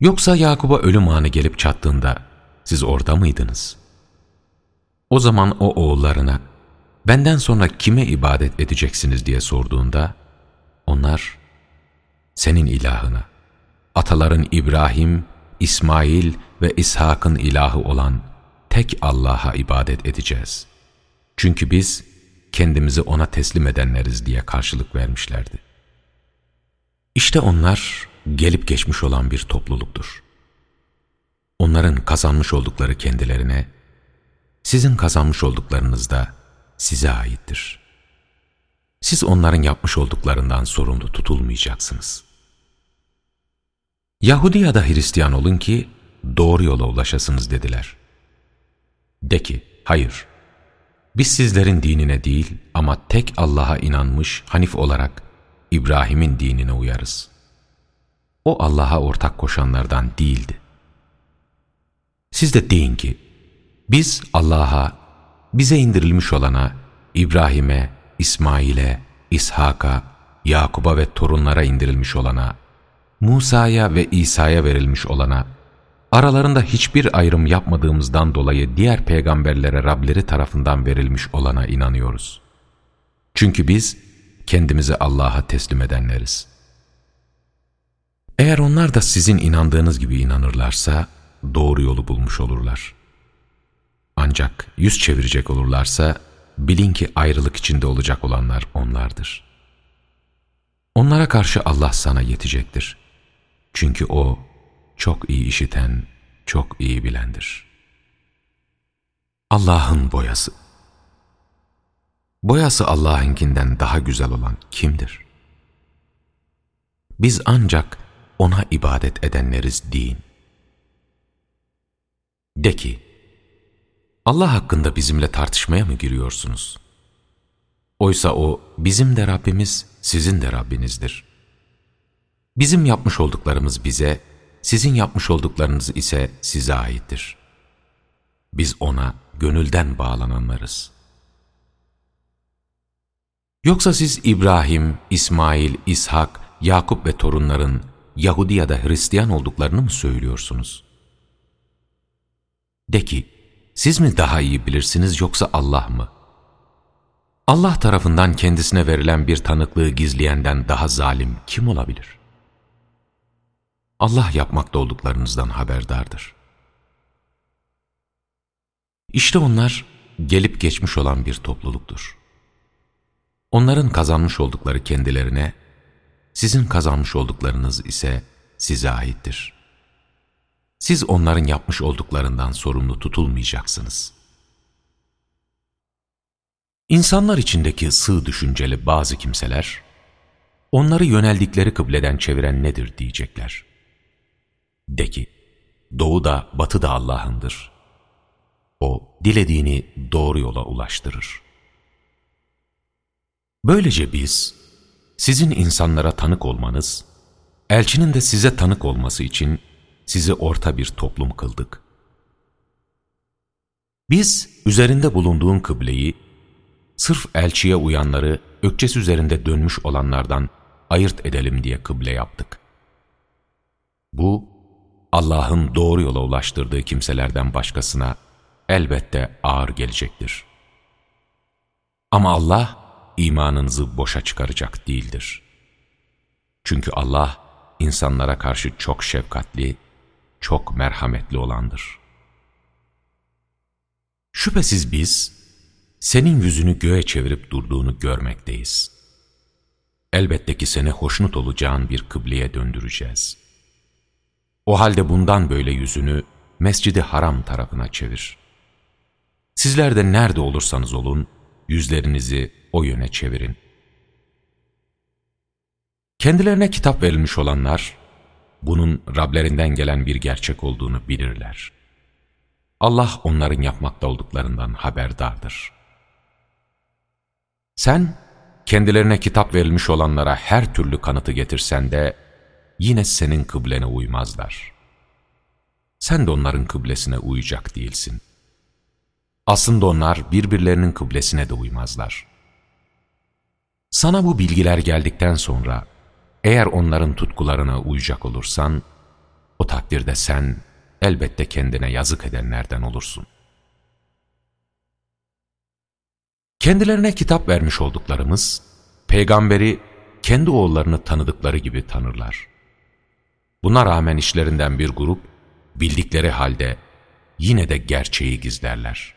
Yoksa Yakup'a ölüm anı gelip çattığında, siz orada mıydınız? O zaman o oğullarına, benden sonra kime ibadet edeceksiniz diye sorduğunda, onlar, senin ilahına, ataların İbrahim, İsmail ve İshak'ın ilahı olan tek Allah'a ibadet edeceğiz. Çünkü biz kendimizi O'na teslim edenleriz diye karşılık vermişlerdi. İşte onlar gelip geçmiş olan bir topluluktur. Onların kazanmış oldukları kendilerine, sizin kazanmış olduklarınız da size aittir. Siz onların yapmış olduklarından sorumlu tutulmayacaksınız. Yahudi ya da Hristiyan olun ki doğru yola ulaşasınız dediler. De ki, hayır, biz sizlerin dinine değil ama tek Allah'a inanmış Hanif olarak İbrahim'in dinine uyarız. O Allah'a ortak koşanlardan değildi. Siz de deyin ki, biz Allah'a, bize indirilmiş olana, İbrahim'e, İsmail'e, İshak'a, Yakub'a ve torunlara indirilmiş olana, Musa'ya ve İsa'ya verilmiş olana, aralarında hiçbir ayrım yapmadığımızdan dolayı diğer peygamberlere Rableri tarafından verilmiş olana inanıyoruz. Çünkü biz kendimizi Allah'a teslim edenleriz. Eğer onlar da sizin inandığınız gibi inanırlarsa doğru yolu bulmuş olurlar. Ancak yüz çevirecek olurlarsa bilin ki ayrılık içinde olacak olanlar onlardır. Onlara karşı Allah sana yetecektir. Çünkü O çok iyi işiten, çok iyi bilendir. Allah'ın boyası Boyası Allah'ınkinden daha güzel olan kimdir? Biz ancak O'na ibadet edenleriz deyin. De ki, Allah hakkında bizimle tartışmaya mı giriyorsunuz? Oysa O bizim de Rabbimiz, sizin de Rabbinizdir. Bizim yapmış olduklarımız bize, sizin yapmış olduklarınız ise size aittir. Biz O'na gönülden bağlananlarız. Yoksa siz İbrahim, İsmail, İshak, Yakup ve torunların Yahudi ya da Hristiyan olduklarını mı söylüyorsunuz? De ki, siz mi daha iyi bilirsiniz yoksa Allah mı? Allah tarafından kendisine verilen bir tanıklığı gizleyenden daha zalim kim olabilir? Allah yapmakta olduklarınızdan haberdardır. İşte onlar gelip geçmiş olan bir topluluktur. Onların kazanmış oldukları kendilerine, sizin kazanmış olduklarınız ise size aittir. Siz onların yapmış olduklarından sorumlu tutulmayacaksınız. İnsanlar içindeki sığ düşünceli bazı kimseler, onları yöneldikleri kıbleden çeviren nedir diyecekler. De ki, doğu da batı da Allah'ındır. O, dilediğini doğru yola ulaştırır. Böylece biz, sizin insanlara tanık olmanız, elçinin de size tanık olması için sizi orta bir toplum kıldık. Biz, üzerinde bulunduğun kıbleyi, sırf elçiye uyanları ökçes üzerinde dönmüş olanlardan ayırt edelim diye kıble yaptık. Bu, Allah'ın doğru yola ulaştırdığı kimselerden başkasına elbette ağır gelecektir. Ama Allah, imanınızı boşa çıkaracak değildir. Çünkü Allah, insanlara karşı çok şefkatli, çok merhametli olandır. Şüphesiz biz, senin yüzünü göğe çevirip durduğunu görmekteyiz. Elbette ki seni hoşnut olacağın bir kıbleye döndüreceğiz. O halde bundan böyle yüzünü Mescidi Haram tarafına çevir. Sizler de nerede olursanız olun, yüzlerinizi o yöne çevirin. Kendilerine kitap verilmiş olanlar, bunun Rablerinden gelen bir gerçek olduğunu bilirler. Allah onların yapmakta olduklarından haberdardır. Sen, kendilerine kitap verilmiş olanlara her türlü kanıtı getirsen de, yine senin kıblene uymazlar. Sen de onların kıblesine uyacak değilsin. Aslında onlar birbirlerinin kıblesine de uymazlar. Sana bu bilgiler geldikten sonra, eğer onların tutkularına uyacak olursan, o takdirde sen elbette kendine yazık edenlerden olursun. Kendilerine kitap vermiş olduklarımız, peygamberi kendi oğullarını tanıdıkları gibi tanırlar. Buna rağmen işlerinden bir grup, bildikleri halde yine de gerçeği gizlerler.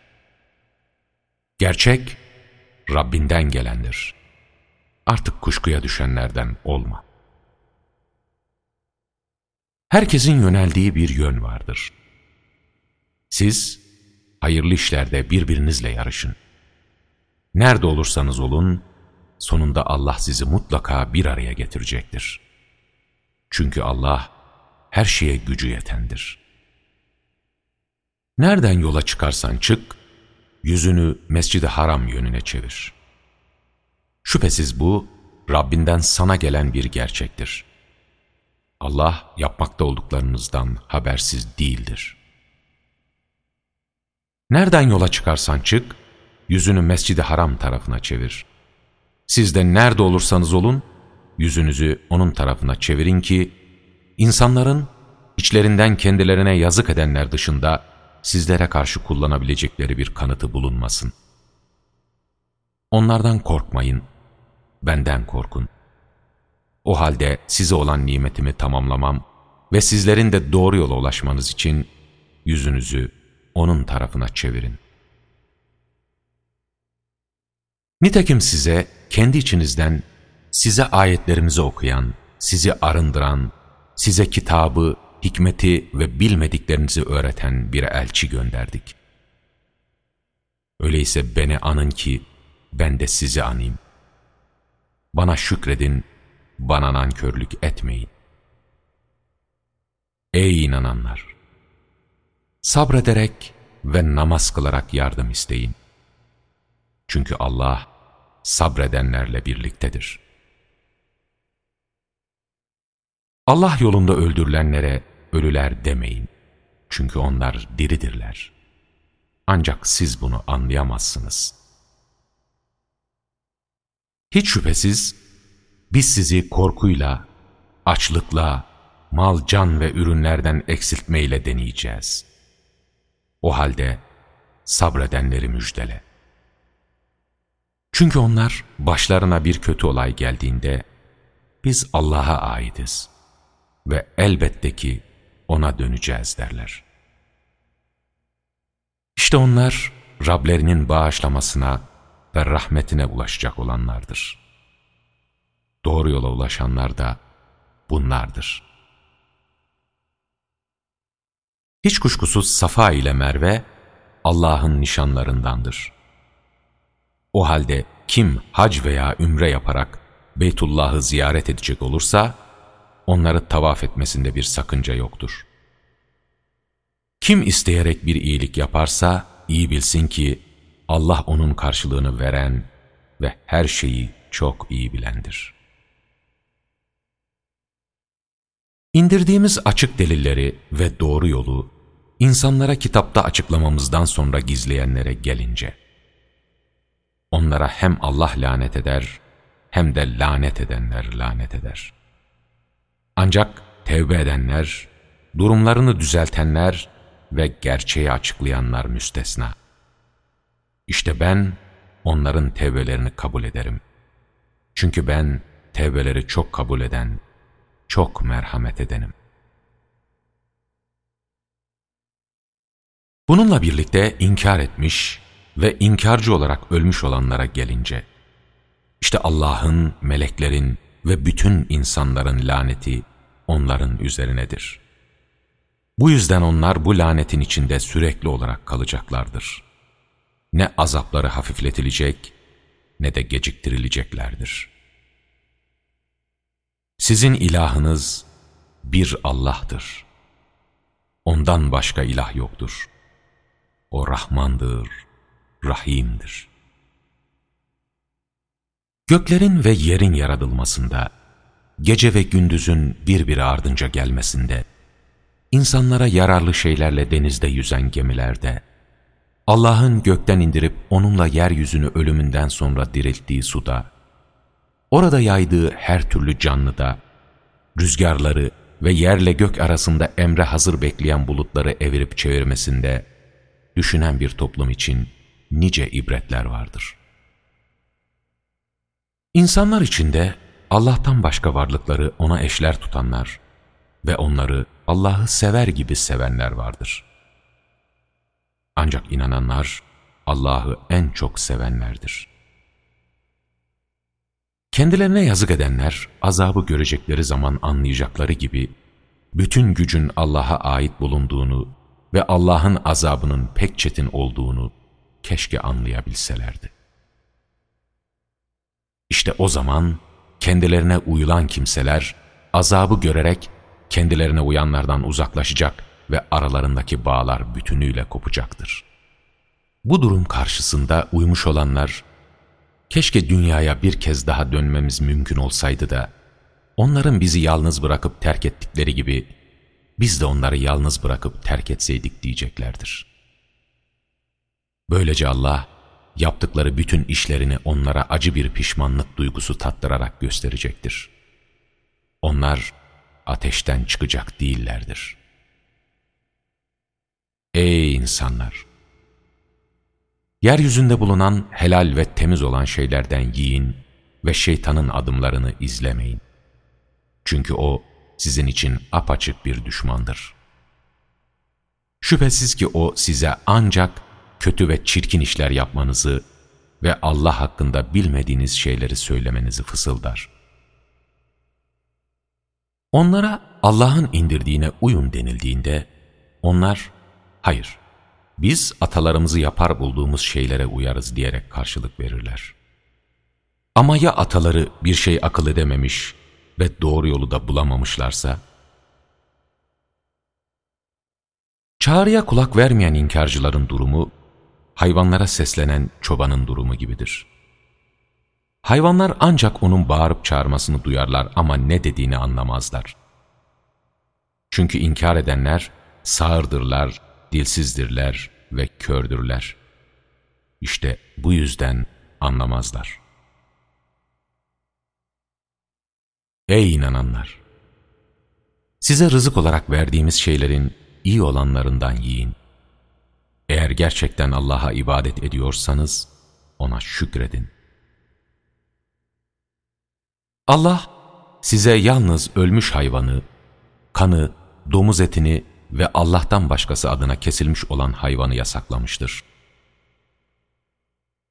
Gerçek, Rabbinden gelendir. Artık kuşkuya düşenlerden olma. Herkesin yöneldiği bir yön vardır. Siz, hayırlı işlerde birbirinizle yarışın. Nerede olursanız olun, sonunda Allah sizi mutlaka bir araya getirecektir. Çünkü Allah, her şeye gücü yetendir. Nereden yola çıkarsan çık, yüzünü Mescid-i Haram yönüne çevir. Şüphesiz bu, Rabbinden sana gelen bir gerçektir. Allah yapmakta olduklarınızdan habersiz değildir. Nereden yola çıkarsan çık, yüzünü Mescid-i Haram tarafına çevir. Siz de nerede olursanız olun, yüzünüzü onun tarafına çevirin ki, insanların içlerinden kendilerine yazık edenler dışında sizlere karşı kullanabilecekleri bir kanıtı bulunmasın. Onlardan korkmayın, benden korkun. O halde size olan nimetimi tamamlamam ve sizlerin de doğru yola ulaşmanız için yüzünüzü onun tarafına çevirin. Nitekim size kendi içinizden size ayetlerimizi okuyan, sizi arındıran, size kitabı, hikmeti ve bilmediklerinizi öğreten bir elçi gönderdik. Öyleyse beni anın ki ben de sizi anayım. Bana şükredin, bana nankörlük etmeyin. Ey inananlar! Sabrederek ve namaz kılarak yardım isteyin. Çünkü Allah sabredenlerle birliktedir. Allah yolunda öldürülenlere ölüler demeyin. Çünkü onlar diridirler. Ancak siz bunu anlayamazsınız. Hiç şüphesiz biz sizi korkuyla, açlıkla, mal, can ve ürünlerden eksiltmeyle deneyeceğiz. O halde sabredenleri müjdele. Çünkü onlar başlarına bir kötü olay geldiğinde biz Allah'a aitiz ve elbette ki ona döneceğiz derler. İşte onlar Rablerinin bağışlamasına ve rahmetine ulaşacak olanlardır. Doğru yola ulaşanlar da bunlardır. Hiç kuşkusuz Safa ile Merve Allah'ın nişanlarındandır. O halde kim hac veya ümre yaparak Beytullah'ı ziyaret edecek olursa, onları tavaf etmesinde bir sakınca yoktur. Kim isteyerek bir iyilik yaparsa, iyi bilsin ki Allah onun karşılığını veren ve her şeyi çok iyi bilendir. İndirdiğimiz açık delilleri ve doğru yolu, insanlara kitapta açıklamamızdan sonra gizleyenlere gelince, onlara hem Allah lanet eder, hem de lanet edenler lanet eder. Ancak tevbe edenler, durumlarını düzeltenler ve gerçeği açıklayanlar müstesna. İşte ben onların tevbelerini kabul ederim. Çünkü ben tevbeleri çok kabul eden, çok merhamet edenim. Bununla birlikte inkar etmiş ve inkarcı olarak ölmüş olanlara gelince, işte Allah'ın, meleklerin ve bütün insanların laneti onların üzerinedir. Bu yüzden onlar bu lanetin içinde sürekli olarak kalacaklardır. Ne azapları hafifletilecek ne de geciktirileceklerdir. Sizin ilahınız bir Allah'tır. Ondan başka ilah yoktur. O Rahmandır, Rahim'dir. Göklerin ve yerin yaratılmasında, gece ve gündüzün birbiri ardınca gelmesinde, insanlara yararlı şeylerle denizde yüzen gemilerde, Allah'ın gökten indirip onunla yeryüzünü ölümünden sonra dirilttiği suda, orada yaydığı her türlü canlıda, rüzgarları ve yerle gök arasında emre hazır bekleyen bulutları evirip çevirmesinde, düşünen bir toplum için nice ibretler vardır. İnsanlar içinde Allah'tan başka varlıkları ona eşler tutanlar ve onları Allah'ı sever gibi sevenler vardır. Ancak inananlar Allah'ı en çok sevenlerdir. Kendilerine yazık edenler azabı görecekleri zaman anlayacakları gibi bütün gücün Allah'a ait bulunduğunu ve Allah'ın azabının pek çetin olduğunu keşke anlayabilselerdi. İşte o zaman kendilerine uyulan kimseler azabı görerek kendilerine uyanlardan uzaklaşacak ve aralarındaki bağlar bütünüyle kopacaktır. Bu durum karşısında uymuş olanlar, keşke dünyaya bir kez daha dönmemiz mümkün olsaydı da, onların bizi yalnız bırakıp terk ettikleri gibi, biz de onları yalnız bırakıp terk etseydik diyeceklerdir. Böylece Allah, yaptıkları bütün işlerini onlara acı bir pişmanlık duygusu tattırarak gösterecektir. Onlar ateşten çıkacak değillerdir. Ey insanlar! Yeryüzünde bulunan helal ve temiz olan şeylerden yiyin ve şeytanın adımlarını izlemeyin. Çünkü o sizin için apaçık bir düşmandır. Şüphesiz ki o size ancak kötü ve çirkin işler yapmanızı ve Allah hakkında bilmediğiniz şeyleri söylemenizi fısıldar. Onlara Allah'ın indirdiğine uyun denildiğinde, onlar, hayır, biz atalarımızı yapar bulduğumuz şeylere uyarız diyerek karşılık verirler. Ama ya ataları bir şey akıl edememiş ve doğru yolu da bulamamışlarsa? Çağrıya kulak vermeyen inkarcıların durumu, hayvanlara seslenen çobanın durumu gibidir. Hayvanlar ancak onun bağırıp çağırmasını duyarlar ama ne dediğini anlamazlar. Çünkü inkar edenler sağırdırlar, dilsizdirler ve kördürler. İşte bu yüzden anlamazlar. Ey inananlar! Size rızık olarak verdiğimiz şeylerin iyi olanlarından yiyin. Eğer gerçekten Allah'a ibadet ediyorsanız ona şükredin. Allah size yalnız ölmüş hayvanı, kanı, domuz etini ve Allah'tan başkası adına kesilmiş olan hayvanı yasaklamıştır.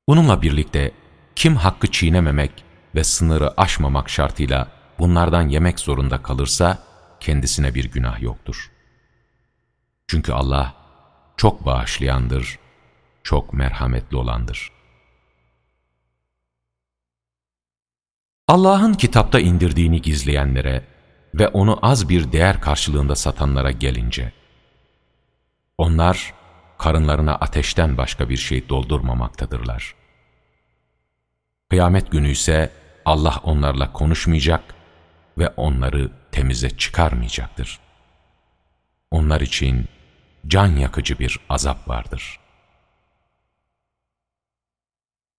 Bununla birlikte kim hakkı çiğnememek ve sınırı aşmamak şartıyla bunlardan yemek zorunda kalırsa kendisine bir günah yoktur. Çünkü Allah çok bağışlayandır, çok merhametli olandır. Allah'ın kitapta indirdiğini gizleyenlere ve onu az bir değer karşılığında satanlara gelince, onlar karınlarına ateşten başka bir şey doldurmamaktadırlar. Kıyamet günü ise Allah onlarla konuşmayacak ve onları temize çıkarmayacaktır. Onlar için can yakıcı bir azap vardır.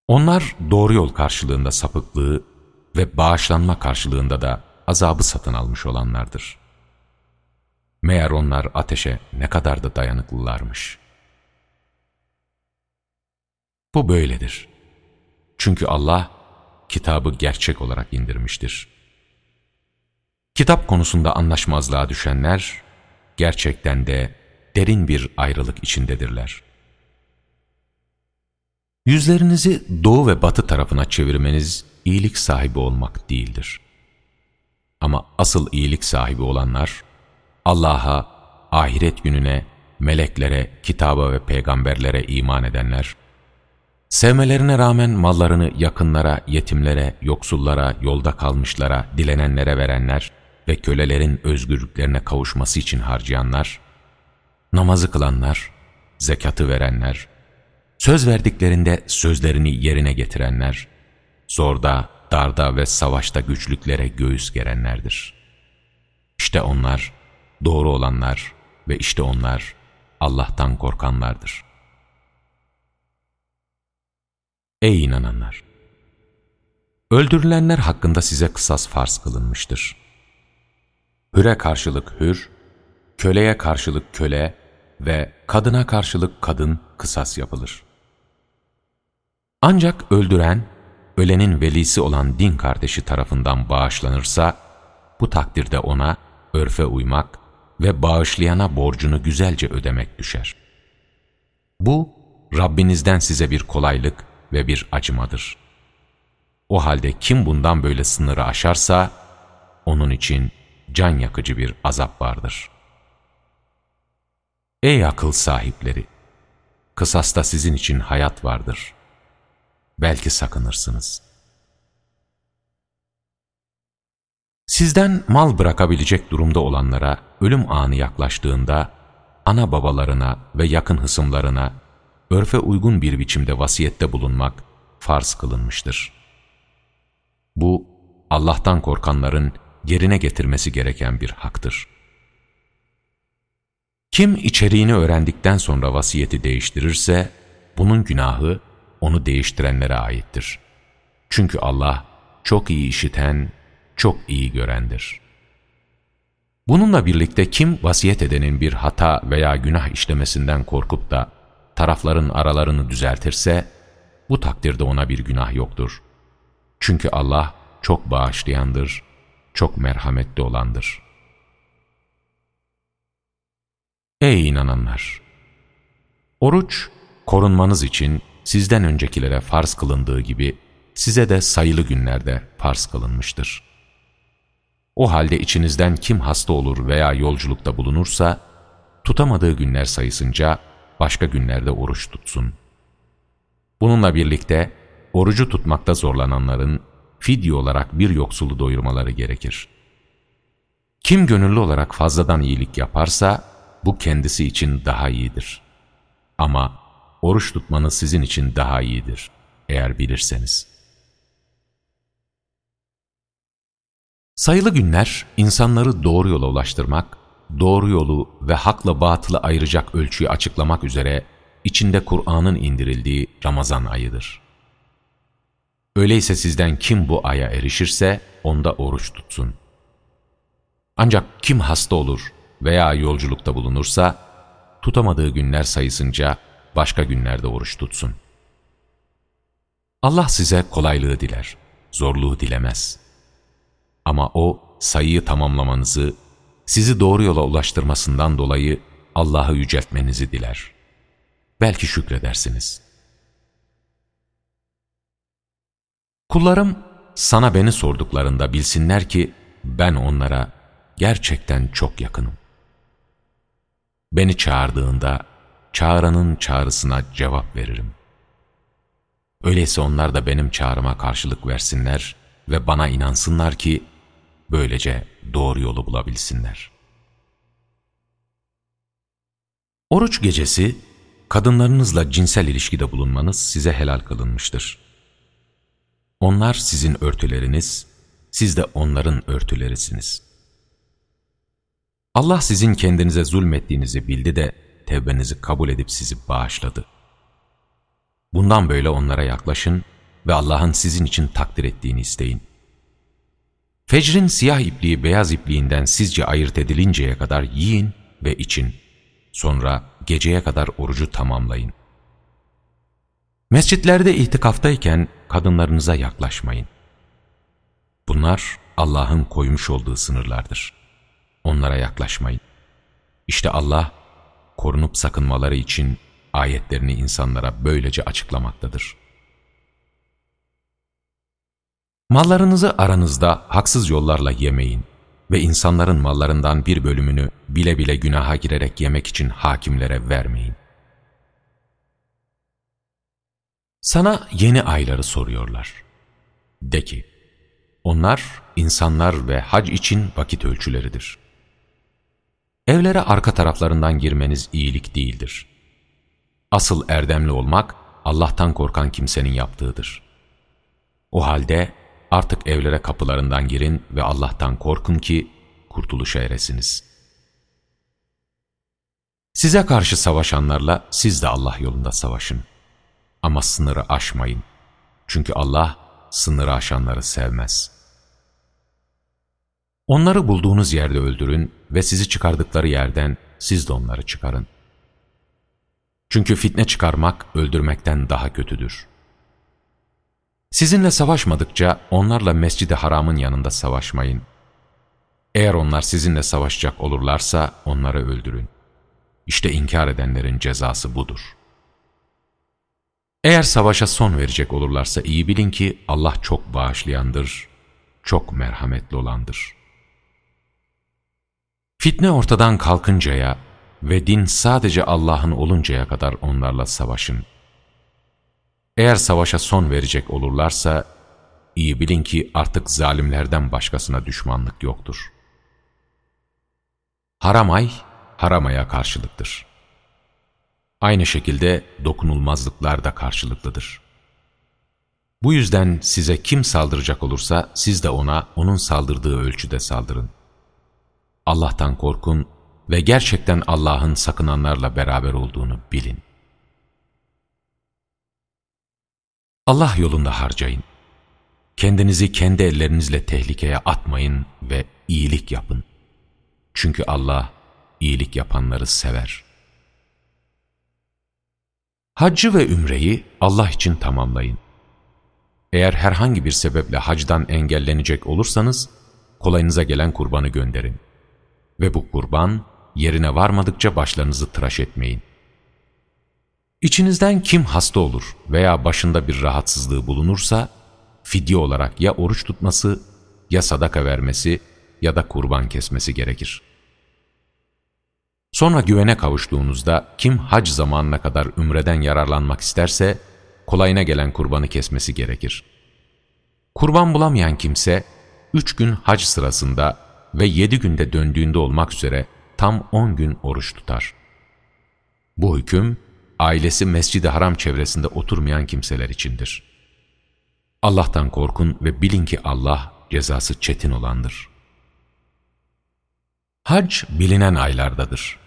Onlar doğru yol karşılığında sapıklığı ve bağışlanma karşılığında da azabı satın almış olanlardır. Meğer onlar ateşe ne kadar da dayanıklılarmış. Bu böyledir. Çünkü Allah kitabı gerçek olarak indirmiştir. Kitap konusunda anlaşmazlığa düşenler, gerçekten de derin bir ayrılık içindedirler. Yüzlerinizi doğu ve batı tarafına çevirmeniz iyilik sahibi olmak değildir. Ama asıl iyilik sahibi olanlar, Allah'a, ahiret gününe, meleklere, kitaba ve peygamberlere iman edenler, sevmelerine rağmen mallarını yakınlara, yetimlere, yoksullara, yolda kalmışlara, dilenenlere verenler ve kölelerin özgürlüklerine kavuşması için harcayanlar, namazı kılanlar, zekatı verenler, söz verdiklerinde sözlerini yerine getirenler, zorda, darda ve savaşta güçlüklere göğüs gerenlerdir. İşte onlar, doğru olanlar ve işte onlar, Allah'tan korkanlardır. Ey inananlar! Öldürülenler hakkında size kısas farz kılınmıştır. Hüre karşılık hür, köleye karşılık köle ve kadına karşılık kadın kısas yapılır. Ancak öldüren, ölenin velisi olan din kardeşi tarafından bağışlanırsa, bu takdirde ona örfe uymak ve bağışlayana borcunu güzelce ödemek düşer. Bu, Rabbinizden size bir kolaylık ve bir acımadır. O halde kim bundan böyle sınırı aşarsa, onun için can yakıcı bir azap vardır. Ey akıl sahipleri! Kısasta sizin için hayat vardır. Belki sakınırsınız. Sizden mal bırakabilecek durumda olanlara ölüm anı yaklaştığında, ana babalarına ve yakın hısımlarına örfe uygun bir biçimde vasiyette bulunmak farz kılınmıştır. Bu, Allah'tan korkanların yerine getirmesi gereken bir haktır. Kim içeriğini öğrendikten sonra vasiyeti değiştirirse, bunun günahı onu değiştirenlere aittir. Çünkü Allah çok iyi işiten, çok iyi görendir. Bununla birlikte kim vasiyet edenin bir hata veya günah işlemesinden korkup da tarafların aralarını düzeltirse, bu takdirde ona bir günah yoktur. Çünkü Allah çok bağışlayandır, çok merhametli olandır. Ey inananlar! Oruç, korunmanız için sizden öncekilere farz kılındığı gibi, size de sayılı günlerde farz kılınmıştır. O halde içinizden kim hasta olur veya yolculukta bulunursa, tutamadığı günler sayısınca başka günlerde oruç tutsun. Bununla birlikte orucu tutmakta zorlananların fidye olarak bir yoksulu doyurmaları gerekir. Kim gönüllü olarak fazladan iyilik yaparsa bu kendisi için daha iyidir. Ama oruç tutmanız sizin için daha iyidir eğer bilirseniz. Sayılı günler insanları doğru yola ulaştırmak, doğru yolu ve hakla batılı ayıracak ölçüyü açıklamak üzere içinde Kur'an'ın indirildiği Ramazan ayıdır. Öyleyse sizden kim bu aya erişirse onda oruç tutsun. Ancak kim hasta olur veya yolculukta bulunursa tutamadığı günler sayısınca başka günlerde oruç tutsun. Allah size kolaylığı diler, zorluğu dilemez. Ama O sayıyı tamamlamanızı, sizi doğru yola ulaştırmasından dolayı Allah'ı yüceltmenizi diler. Belki şükredersiniz. Kullarım sana beni sorduklarında bilsinler ki ben onlara gerçekten çok yakınım. Beni çağırdığında çağıranın çağrısına cevap veririm. Öyleyse onlar da benim çağrıma karşılık versinler ve bana inansınlar ki böylece doğru yolu bulabilsinler. Oruç gecesi kadınlarınızla cinsel ilişkide bulunmanız size helal kılınmıştır. Onlar sizin örtüleriniz, siz de onların örtülerisiniz. Allah sizin kendinize zulmettiğinizi bildi de tevbenizi kabul edip sizi bağışladı. Bundan böyle onlara yaklaşın ve Allah'ın sizin için takdir ettiğini isteyin. Fecrin siyah ipliği beyaz ipliğinden sizce ayırt edilinceye kadar yiyin ve için. Sonra geceye kadar orucu tamamlayın. Mescitlerde itikaftayken kadınlarınıza yaklaşmayın. Bunlar Allah'ın koymuş olduğu sınırlardır. Onlara yaklaşmayın. İşte Allah, korunup sakınmaları için ayetlerini insanlara böylece açıklamaktadır. Mallarınızı aranızda haksız yollarla yemeyin ve insanların mallarından bir bölümünü bile bile günaha girerek yemek için hakimlere vermeyin. Sana yeni ayları soruyorlar. De ki, onlar insanlar ve hac için vakit ölçüleridir. Evlere arka taraflarından girmeniz iyilik değildir. Asıl erdemli olmak, Allah'tan korkan kimsenin yaptığıdır. O halde artık evlere kapılarından girin ve Allah'tan korkun ki kurtuluşa eresiniz. Size karşı savaşanlarla siz de Allah yolunda savaşın. Ama sınırı aşmayın. Çünkü Allah sınırı aşanları sevmez. Onları bulduğunuz yerde öldürün ve sizi çıkardıkları yerden siz de onları çıkarın. Çünkü fitne çıkarmak öldürmekten daha kötüdür. Sizinle savaşmadıkça onlarla mescidi haramın yanında savaşmayın. Eğer onlar sizinle savaşacak olurlarsa onları öldürün. İşte inkar edenlerin cezası budur. Eğer savaşa son verecek olurlarsa iyi bilin ki Allah çok bağışlayandır, çok merhametli olandır. Fitne ortadan kalkıncaya ve din sadece Allah'ın oluncaya kadar onlarla savaşın. Eğer savaşa son verecek olurlarsa, iyi bilin ki artık zalimlerden başkasına düşmanlık yoktur. Haram ay, haramaya karşılıktır. Aynı şekilde dokunulmazlıklar da karşılıklıdır. Bu yüzden size kim saldıracak olursa siz de ona onun saldırdığı ölçüde saldırın. Allah'tan korkun ve gerçekten Allah'ın sakınanlarla beraber olduğunu bilin. Allah yolunda harcayın. Kendinizi kendi ellerinizle tehlikeye atmayın ve iyilik yapın. Çünkü Allah iyilik yapanları sever. Haccı ve ümreyi Allah için tamamlayın. Eğer herhangi bir sebeple hacdan engellenecek olursanız, kolayınıza gelen kurbanı gönderin. Ve bu kurban, yerine varmadıkça başlarınızı tıraş etmeyin. İçinizden kim hasta olur veya başında bir rahatsızlığı bulunursa, fidye olarak ya oruç tutması, ya sadaka vermesi ya da kurban kesmesi gerekir. Sonra güvene kavuştuğunuzda kim hac zamanına kadar ümreden yararlanmak isterse, kolayına gelen kurbanı kesmesi gerekir. Kurban bulamayan kimse, üç gün hac sırasında ve yedi günde döndüğünde olmak üzere tam on gün oruç tutar. Bu hüküm, ailesi Mescid-i Haram çevresinde oturmayan kimseler içindir. Allah'tan korkun ve bilin ki Allah cezası çetin olandır. Hac bilinen aylardadır.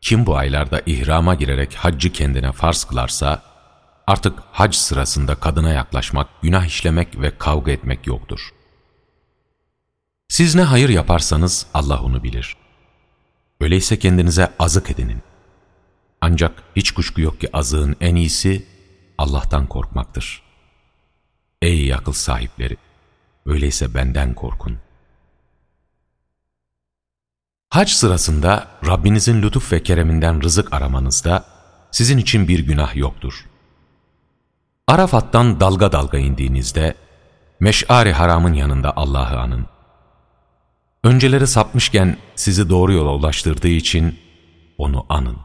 Kim bu aylarda ihrama girerek haccı kendine farz kılarsa, artık hac sırasında kadına yaklaşmak, günah işlemek ve kavga etmek yoktur. Siz ne hayır yaparsanız Allah onu bilir. Öyleyse kendinize azık edinin. Ancak hiç kuşku yok ki azığın en iyisi Allah'tan korkmaktır. Ey akıl sahipleri! Öyleyse benden korkun. Hac sırasında Rabbinizin lütuf ve kereminden rızık aramanızda sizin için bir günah yoktur. Arafat'tan dalga dalga indiğinizde Meş'ari haramın yanında Allah'ı anın. Önceleri sapmışken sizi doğru yola ulaştırdığı için onu anın.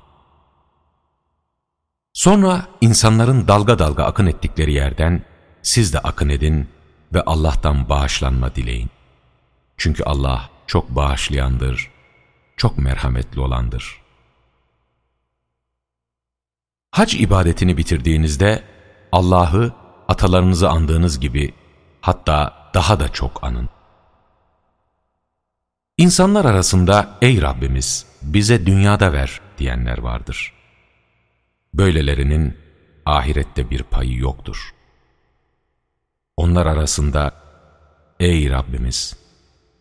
Sonra insanların dalga dalga akın ettikleri yerden siz de akın edin ve Allah'tan bağışlanma dileyin. Çünkü Allah çok bağışlayandır, çok merhametli olandır. Hac ibadetini bitirdiğinizde Allah'ı atalarınızı andığınız gibi hatta daha da çok anın. İnsanlar arasında ey Rabbimiz bize dünyada ver diyenler vardır. Böylelerinin ahirette bir payı yoktur. Onlar arasında ey Rabbimiz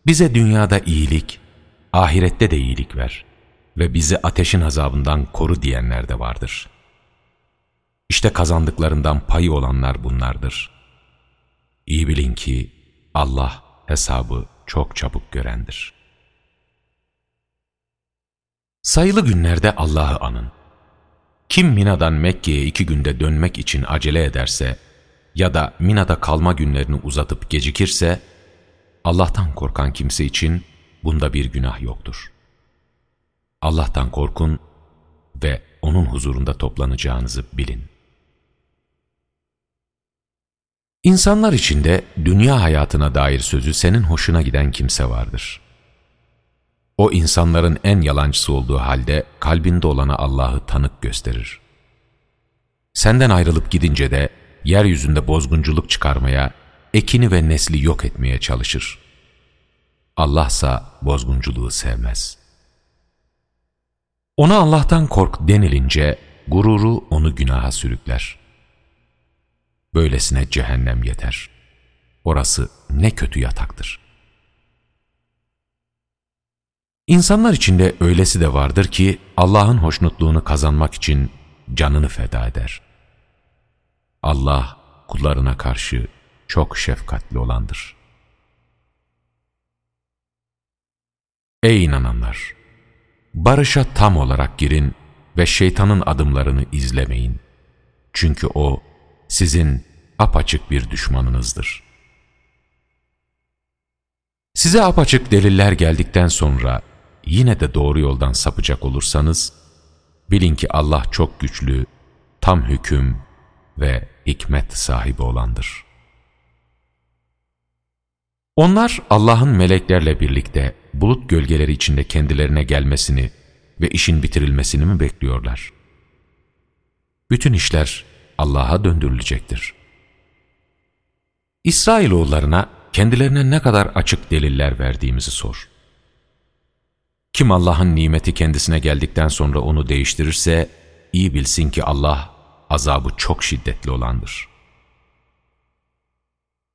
bize dünyada iyilik, ahirette de iyilik ver ve bizi ateşin azabından koru diyenler de vardır. İşte kazandıklarından payı olanlar bunlardır. İyi bilin ki Allah hesabı çok çabuk görendir. Sayılı günlerde Allah'ı anın. Kim Mina'dan Mekke'ye iki günde dönmek için acele ederse ya da Mina'da kalma günlerini uzatıp gecikirse, Allah'tan korkan kimse için bunda bir günah yoktur. Allah'tan korkun ve O'nun huzurunda toplanacağınızı bilin. İnsanlar içinde dünya hayatına dair sözü senin hoşuna giden kimse vardır. O insanların en yalancısı olduğu halde kalbinde olana Allah'ı tanık gösterir. Senden ayrılıp gidince de yeryüzünde bozgunculuk çıkarmaya, ekini ve nesli yok etmeye çalışır. Allahsa bozgunculuğu sevmez. Ona Allah'tan kork denilince gururu onu günaha sürükler. Böylesine cehennem yeter. Orası ne kötü yataktır. İnsanlar içinde öylesi de vardır ki Allah'ın hoşnutluğunu kazanmak için canını feda eder. Allah kullarına karşı çok şefkatli olandır. Ey inananlar! Barışa tam olarak girin ve şeytanın adımlarını izlemeyin. Çünkü o sizin apaçık bir düşmanınızdır. Size apaçık deliller geldikten sonra yine de doğru yoldan sapacak olursanız, bilin ki Allah çok güçlü, tam hüküm ve hikmet sahibi olandır. Onlar Allah'ın meleklerle birlikte bulut gölgeleri içinde kendilerine gelmesini ve işin bitirilmesini mi bekliyorlar? Bütün işler Allah'a döndürülecektir. İsrailoğullarına kendilerine ne kadar açık deliller verdiğimizi sor. Kim Allah'ın nimeti kendisine geldikten sonra onu değiştirirse, iyi bilsin ki Allah azabı çok şiddetli olandır.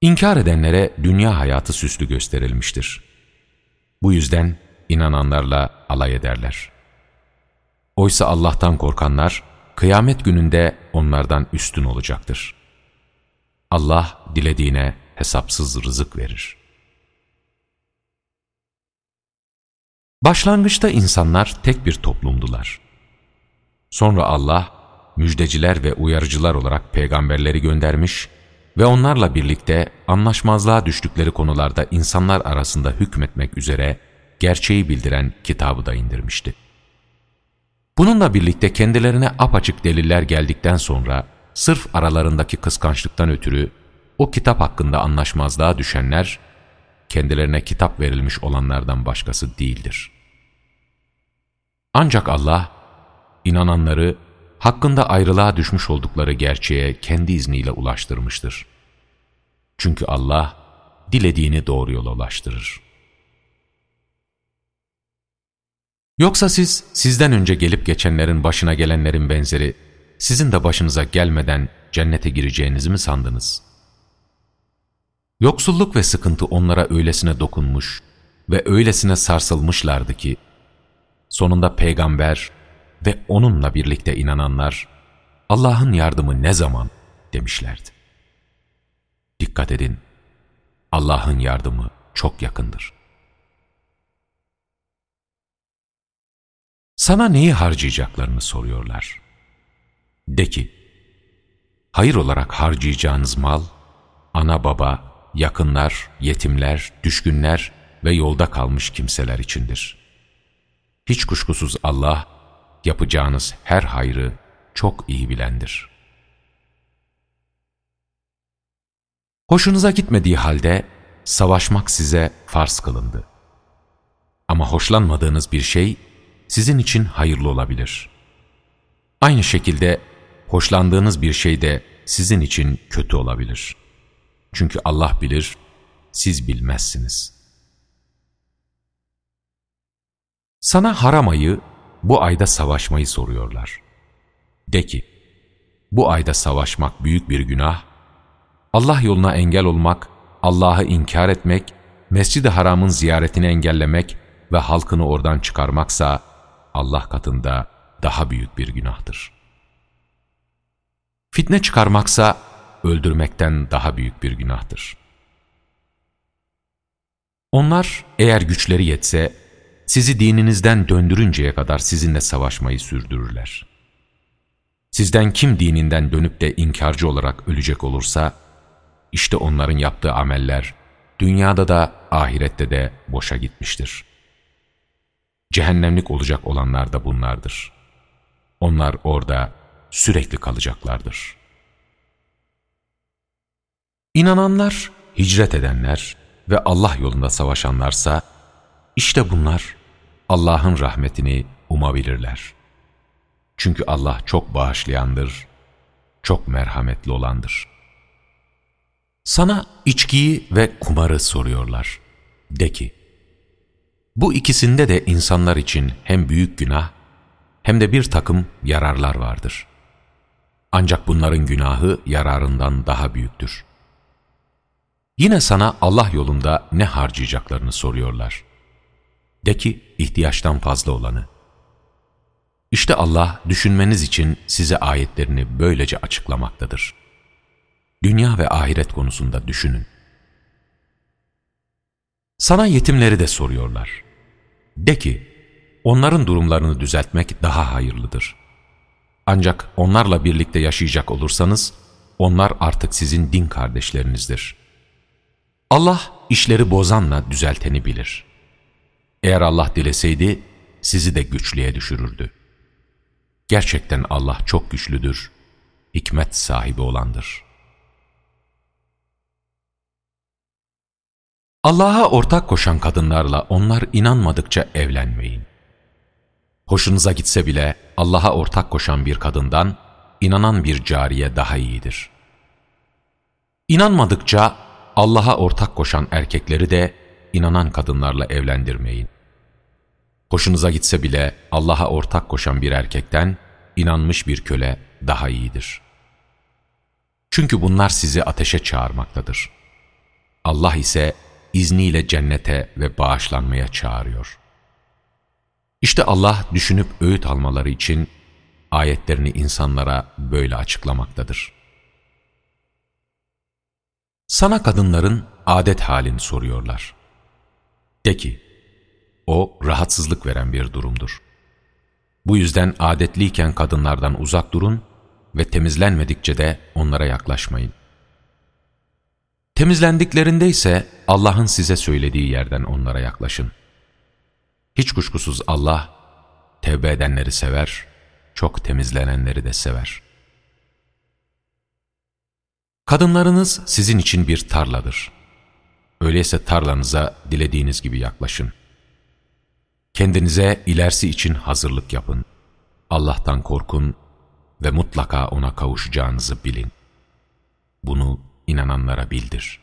İnkar edenlere dünya hayatı süslü gösterilmiştir. Bu yüzden inananlarla alay ederler. Oysa Allah'tan korkanlar, kıyamet gününde onlardan üstün olacaktır. Allah dilediğine hesapsız rızık verir. Başlangıçta insanlar tek bir toplumdular. Sonra Allah, müjdeciler ve uyarıcılar olarak peygamberleri göndermiş ve onlarla birlikte anlaşmazlığa düştükleri konularda insanlar arasında hükmetmek üzere gerçeği bildiren kitabı da indirmişti. Bununla birlikte kendilerine apaçık deliller geldikten sonra sırf aralarındaki kıskançlıktan ötürü o kitap hakkında anlaşmazlığa düşenler kendilerine kitap verilmiş olanlardan başkası değildir. Ancak Allah, inananları hakkında ayrılığa düşmüş oldukları gerçeğe kendi izniyle ulaştırmıştır. Çünkü Allah, dilediğini doğru yola ulaştırır. Yoksa siz, sizden önce gelip geçenlerin başına gelenlerin benzeri, sizin de başınıza gelmeden cennete gireceğinizi mi sandınız?'' Yoksulluk ve sıkıntı onlara öylesine dokunmuş ve öylesine sarsılmışlardı ki, sonunda peygamber ve onunla birlikte inananlar, Allah'ın yardımı ne zaman demişlerdi. Dikkat edin, Allah'ın yardımı çok yakındır. Sana neyi harcayacaklarını soruyorlar. De ki, hayır olarak harcayacağınız mal, ana baba, yakınlar, yetimler, düşkünler ve yolda kalmış kimseler içindir. Hiç kuşkusuz Allah, yapacağınız her hayrı çok iyi bilendir. Hoşunuza gitmediği halde savaşmak size farz kılındı. Ama hoşlanmadığınız bir şey sizin için hayırlı olabilir. Aynı şekilde hoşlandığınız bir şey de sizin için kötü olabilir. Çünkü Allah bilir, siz bilmezsiniz. Sana haram ayı, bu ayda savaşmayı soruyorlar. De ki, bu ayda savaşmak büyük bir günah, Allah yoluna engel olmak, Allah'ı inkar etmek, Mescid-i Haram'ın ziyaretini engellemek ve halkını oradan çıkarmaksa Allah katında daha büyük bir günahtır. Fitne çıkarmaksa öldürmekten daha büyük bir günahtır. Onlar eğer güçleri yetse, sizi dininizden döndürünceye kadar sizinle savaşmayı sürdürürler. Sizden kim dininden dönüp de inkarcı olarak ölecek olursa, işte onların yaptığı ameller, dünyada da ahirette de boşa gitmiştir. Cehennemlik olacak olanlar da bunlardır. Onlar orada sürekli kalacaklardır. İnananlar, hicret edenler ve Allah yolunda savaşanlarsa, işte bunlar Allah'ın rahmetini umabilirler. Çünkü Allah çok bağışlayandır, çok merhametli olandır. Sana içkiyi ve kumarı soruyorlar. De ki, bu ikisinde de insanlar için hem büyük günah hem de bir takım yararlar vardır. Ancak bunların günahı yararından daha büyüktür. Yine sana Allah yolunda ne harcayacaklarını soruyorlar. De ki ihtiyaçtan fazla olanı. İşte Allah düşünmeniz için size ayetlerini böylece açıklamaktadır. Dünya ve ahiret konusunda düşünün. Sana yetimleri de soruyorlar. De ki, onların durumlarını düzeltmek daha hayırlıdır. Ancak onlarla birlikte yaşayacak olursanız, onlar artık sizin din kardeşlerinizdir. Allah işleri bozanla düzelteni bilir. Eğer Allah dileseydi, sizi de güçlüğe düşürürdü. Gerçekten Allah çok güçlüdür, hikmet sahibi olandır. Allah'a ortak koşan kadınlarla onlar inanmadıkça evlenmeyin. Hoşunuza gitse bile Allah'a ortak koşan bir kadından inanan bir cariye daha iyidir. İnanmadıkça Allah'a ortak koşan erkekleri de inanan kadınlarla evlendirmeyin. Hoşunuza gitse bile Allah'a ortak koşan bir erkekten inanmış bir köle daha iyidir. Çünkü bunlar sizi ateşe çağırmaktadır. Allah ise izniyle cennete ve bağışlanmaya çağırıyor. İşte Allah düşünüp öğüt almaları için ayetlerini insanlara böyle açıklamaktadır. Sana kadınların adet halini soruyorlar. De ki, o rahatsızlık veren bir durumdur. Bu yüzden adetliyken kadınlardan uzak durun ve temizlenmedikçe de onlara yaklaşmayın. Temizlendiklerinde ise Allah'ın size söylediği yerden onlara yaklaşın. Hiç kuşkusuz Allah, tevbe edenleri sever, çok temizlenenleri de sever. Kadınlarınız sizin için bir tarladır. Öyleyse tarlanıza dilediğiniz gibi yaklaşın. Kendinize ilerisi için hazırlık yapın. Allah'tan korkun ve mutlaka O'na kavuşacağınızı bilin. Bunu inananlara bildir.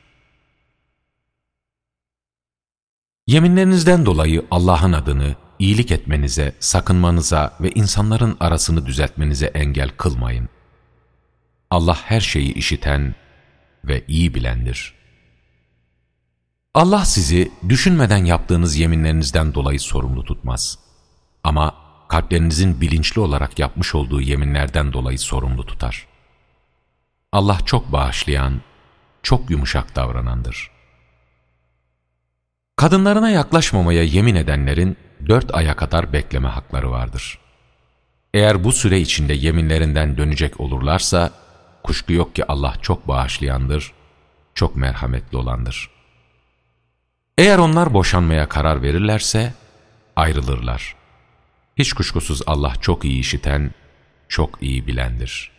Yeminlerinizden dolayı Allah'ın adını iyilik etmenize, sakınmanıza ve insanların arasını düzeltmenize engel kılmayın. Allah her şeyi işiten ve iyi bilendir. Allah sizi düşünmeden yaptığınız yeminlerinizden dolayı sorumlu tutmaz. Ama kalplerinizin bilinçli olarak yapmış olduğu yeminlerden dolayı sorumlu tutar. Allah çok bağışlayan, çok yumuşak davranandır. Kadınlarına yaklaşmamaya yemin edenlerin dört aya kadar bekleme hakları vardır. Eğer bu süre içinde yeminlerinden dönecek olurlarsa, kuşku yok ki Allah çok bağışlayandır, çok merhametli olandır. Eğer onlar boşanmaya karar verirlerse, ayrılırlar. Hiç kuşkusuz Allah çok iyi işiten, çok iyi bilendir.''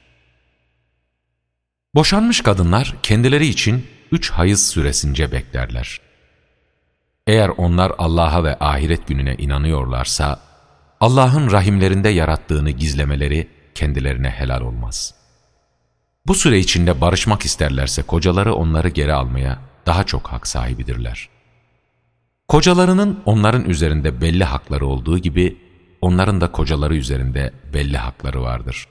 Boşanmış kadınlar kendileri için üç hayız süresince beklerler. Eğer onlar Allah'a ve ahiret gününe inanıyorlarsa, Allah'ın rahimlerinde yarattığını gizlemeleri kendilerine helal olmaz. Bu süre içinde barışmak isterlerse kocaları onları geri almaya daha çok hak sahibidirler. Kocalarının onların üzerinde belli hakları olduğu gibi, onların da kocaları üzerinde belli hakları vardır.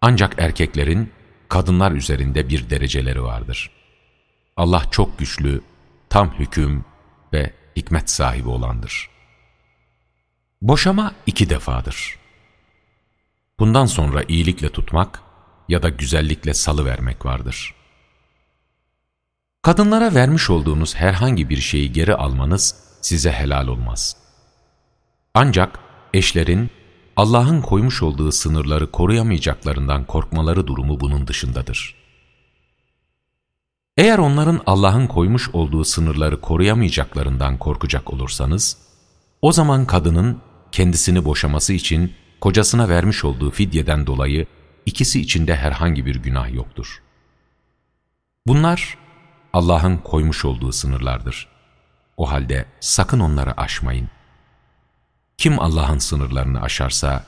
Ancak erkeklerin kadınlar üzerinde bir dereceleri vardır. Allah çok güçlü, tam hüküm ve hikmet sahibi olandır. Boşama iki defadır. Bundan sonra iyilikle tutmak ya da güzellikle salı vermek vardır. Kadınlara vermiş olduğunuz herhangi bir şeyi geri almanız size helal olmaz. Ancak eşlerin Allah'ın koymuş olduğu sınırları koruyamayacaklarından korkmaları durumu bunun dışındadır. Eğer onların Allah'ın koymuş olduğu sınırları koruyamayacaklarından korkacak olursanız, o zaman kadının kendisini boşaması için kocasına vermiş olduğu fidyeden dolayı ikisi içinde herhangi bir günah yoktur. Bunlar Allah'ın koymuş olduğu sınırlardır. O halde sakın onları aşmayın. Kim Allah'ın sınırlarını aşarsa,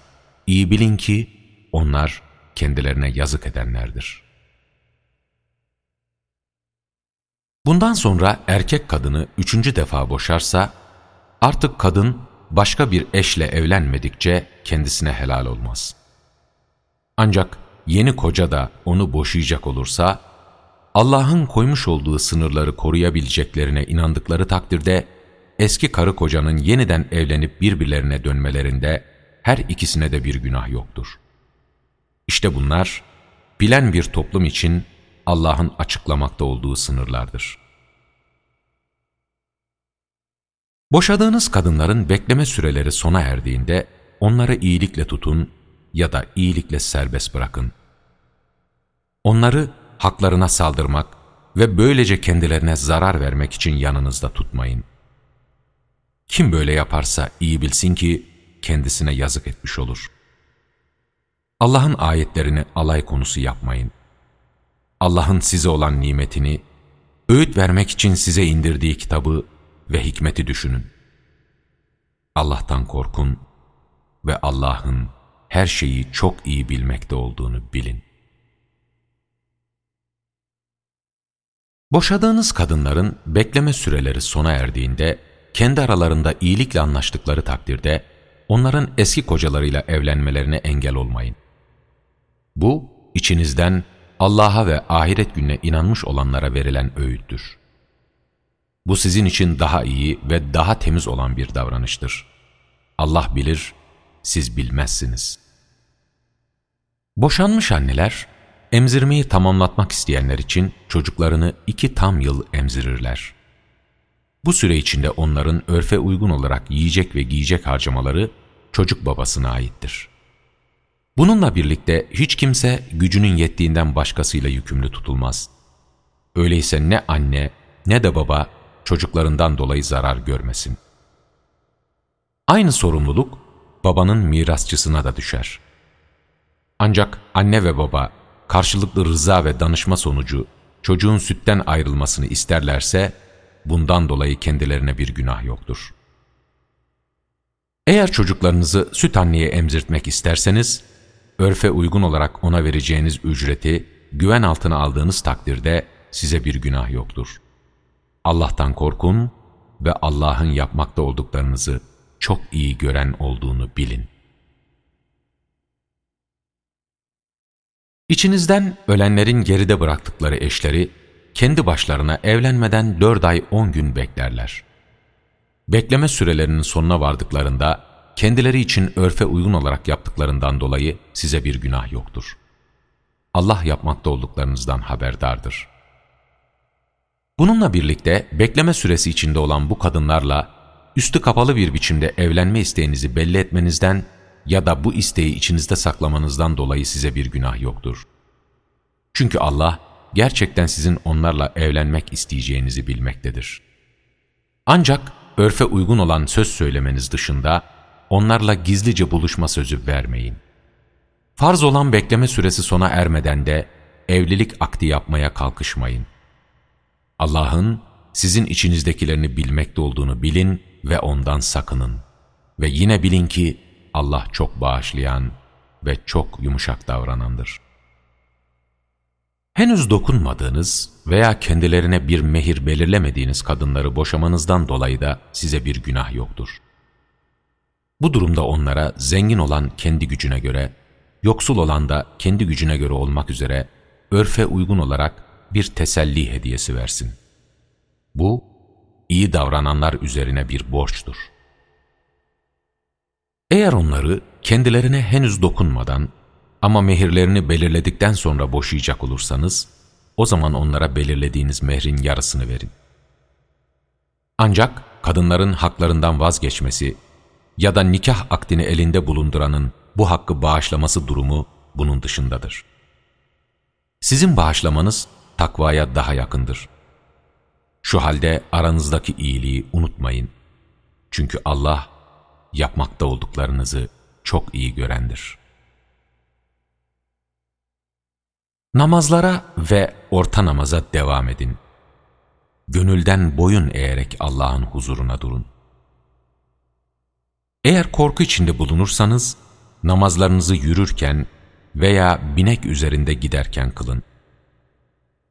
iyi bilin ki onlar kendilerine yazık edenlerdir. Bundan sonra erkek kadını üçüncü defa boşarsa, artık kadın başka bir eşle evlenmedikçe kendisine helal olmaz. Ancak yeni koca da onu boşayacak olursa, Allah'ın koymuş olduğu sınırları koruyabileceklerine inandıkları takdirde, eski karı kocanın yeniden evlenip birbirlerine dönmelerinde her ikisine de bir günah yoktur. İşte bunlar, bilen bir toplum için Allah'ın açıklamakta olduğu sınırlardır. Boşadığınız kadınların bekleme süreleri sona erdiğinde onları iyilikle tutun ya da iyilikle serbest bırakın. Onları haklarına saldırmak ve böylece kendilerine zarar vermek için yanınızda tutmayın. Kim böyle yaparsa iyi bilsin ki kendisine yazık etmiş olur. Allah'ın ayetlerini alay konusu yapmayın. Allah'ın size olan nimetini, öğüt vermek için size indirdiği kitabı ve hikmeti düşünün. Allah'tan korkun ve Allah'ın her şeyi çok iyi bilmekte olduğunu bilin. Boşadığınız kadınların bekleme süreleri sona erdiğinde, kendi aralarında iyilikle anlaştıkları takdirde, onların eski kocalarıyla evlenmelerine engel olmayın. Bu, içinizden Allah'a ve ahiret gününe inanmış olanlara verilen öğüttür. Bu sizin için daha iyi ve daha temiz olan bir davranıştır. Allah bilir, siz bilmezsiniz. Boşanmış anneler, emzirmeyi tamamlatmak isteyenler için çocuklarını iki tam yıl emzirirler. Bu süre içinde onların örfe uygun olarak yiyecek ve giyecek harcamaları çocuk babasına aittir. Bununla birlikte hiç kimse gücünün yettiğinden başkasıyla yükümlü tutulmaz. Öyleyse ne anne ne de baba çocuklarından dolayı zarar görmesin. Aynı sorumluluk babanın mirasçısına da düşer. Ancak anne ve baba karşılıklı rıza ve danışma sonucu çocuğun sütten ayrılmasını isterlerse bundan dolayı kendilerine bir günah yoktur. Eğer çocuklarınızı süt anneye emzirtmek isterseniz, örfe uygun olarak ona vereceğiniz ücreti güven altına aldığınız takdirde size bir günah yoktur. Allah'tan korkun ve Allah'ın yapmakta olduklarınızı çok iyi gören olduğunu bilin. İçinizden ölenlerin geride bıraktıkları eşleri, kendi başlarına evlenmeden dört ay on gün beklerler. Bekleme sürelerinin sonuna vardıklarında, kendileri için örfe uygun olarak yaptıklarından dolayı size bir günah yoktur. Allah yapmakta olduklarınızdan haberdardır. Bununla birlikte bekleme süresi içinde olan bu kadınlarla üstü kapalı bir biçimde evlenme isteğinizi belli etmenizden ya da bu isteği içinizde saklamanızdan dolayı size bir günah yoktur. Çünkü Allah gerçekten sizin onlarla evlenmek isteyeceğinizi bilmektedir. Ancak örfe uygun olan söz söylemeniz dışında onlarla gizlice buluşma sözü vermeyin. Farz olan bekleme süresi sona ermeden de evlilik akdi yapmaya kalkışmayın. Allah'ın sizin içinizdekilerini bilmekte olduğunu bilin ve ondan sakının. Ve yine bilin ki Allah çok bağışlayan ve çok yumuşak davranandır. Henüz dokunmadığınız veya kendilerine bir mehir belirlemediğiniz kadınları boşamanızdan dolayı da size bir günah yoktur. Bu durumda onlara zengin olan kendi gücüne göre, yoksul olan da kendi gücüne göre olmak üzere örfe uygun olarak bir teselli hediyesi versin. Bu, iyi davrananlar üzerine bir borçtur. Eğer onları kendilerine henüz dokunmadan ama mehirlerini belirledikten sonra boşayacak olursanız, o zaman onlara belirlediğiniz mehrin yarısını verin. Ancak kadınların haklarından vazgeçmesi ya da nikah akdini elinde bulunduranın bu hakkı bağışlaması durumu bunun dışındadır. Sizin bağışlamanız takvaya daha yakındır. Şu halde aranızdaki iyiliği unutmayın. Çünkü Allah yapmakta olduklarınızı çok iyi görendir. Namazlara ve orta namaza devam edin. Gönülden boyun eğerek Allah'ın huzuruna durun. Eğer korku içinde bulunursanız, namazlarınızı yürürken veya binek üzerinde giderken kılın.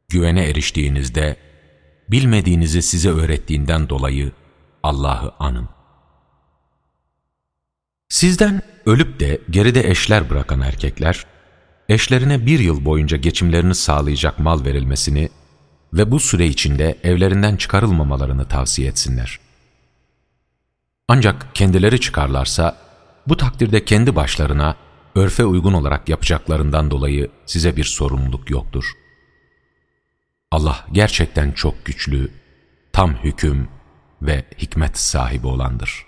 Güvene eriştiğinizde, bilmediğinizi size öğrettiğinden dolayı Allah'ı anın. Sizden ölüp de geride eşler bırakan erkekler, eşlerine bir yıl boyunca geçimlerini sağlayacak mal verilmesini ve bu süre içinde evlerinden çıkarılmamalarını tavsiye etsinler. Ancak kendileri çıkarlarsa, bu takdirde kendi başlarına örfe uygun olarak yapacaklarından dolayı size bir sorumluluk yoktur. Allah gerçekten çok güçlü, tam hüküm ve hikmet sahibi olandır.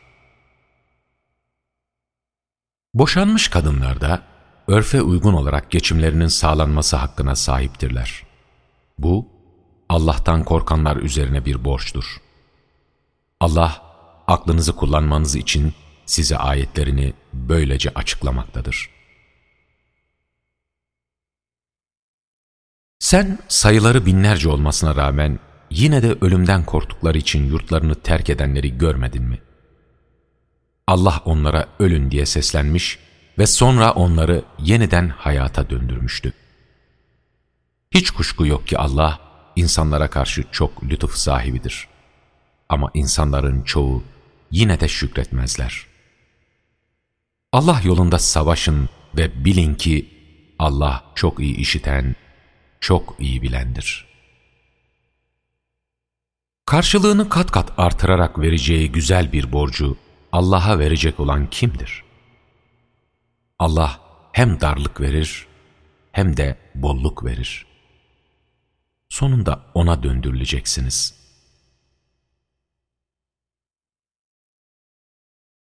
Boşanmış kadınlar da örfe uygun olarak geçimlerinin sağlanması hakkına sahiptirler. Bu, Allah'tan korkanlar üzerine bir borçtur. Allah, aklınızı kullanmanız için size ayetlerini böylece açıklamaktadır. Sen sayıları binlerce olmasına rağmen yine de ölümden korktukları için yurtlarını terk edenleri görmedin mi? Allah onlara ölün diye seslenmiş ve sonra onları yeniden hayata döndürmüştü. Hiç kuşku yok ki Allah insanlara karşı çok lütuf sahibidir. Ama insanların çoğu yine de şükretmezler. Allah yolunda savaşın ve bilin ki Allah çok iyi işiten, çok iyi bilendir. Karşılığını kat kat artırarak vereceği güzel bir borcu Allah'a verecek olan kimdir? Allah hem darlık verir hem de bolluk verir. Sonunda O'na döndürüleceksiniz.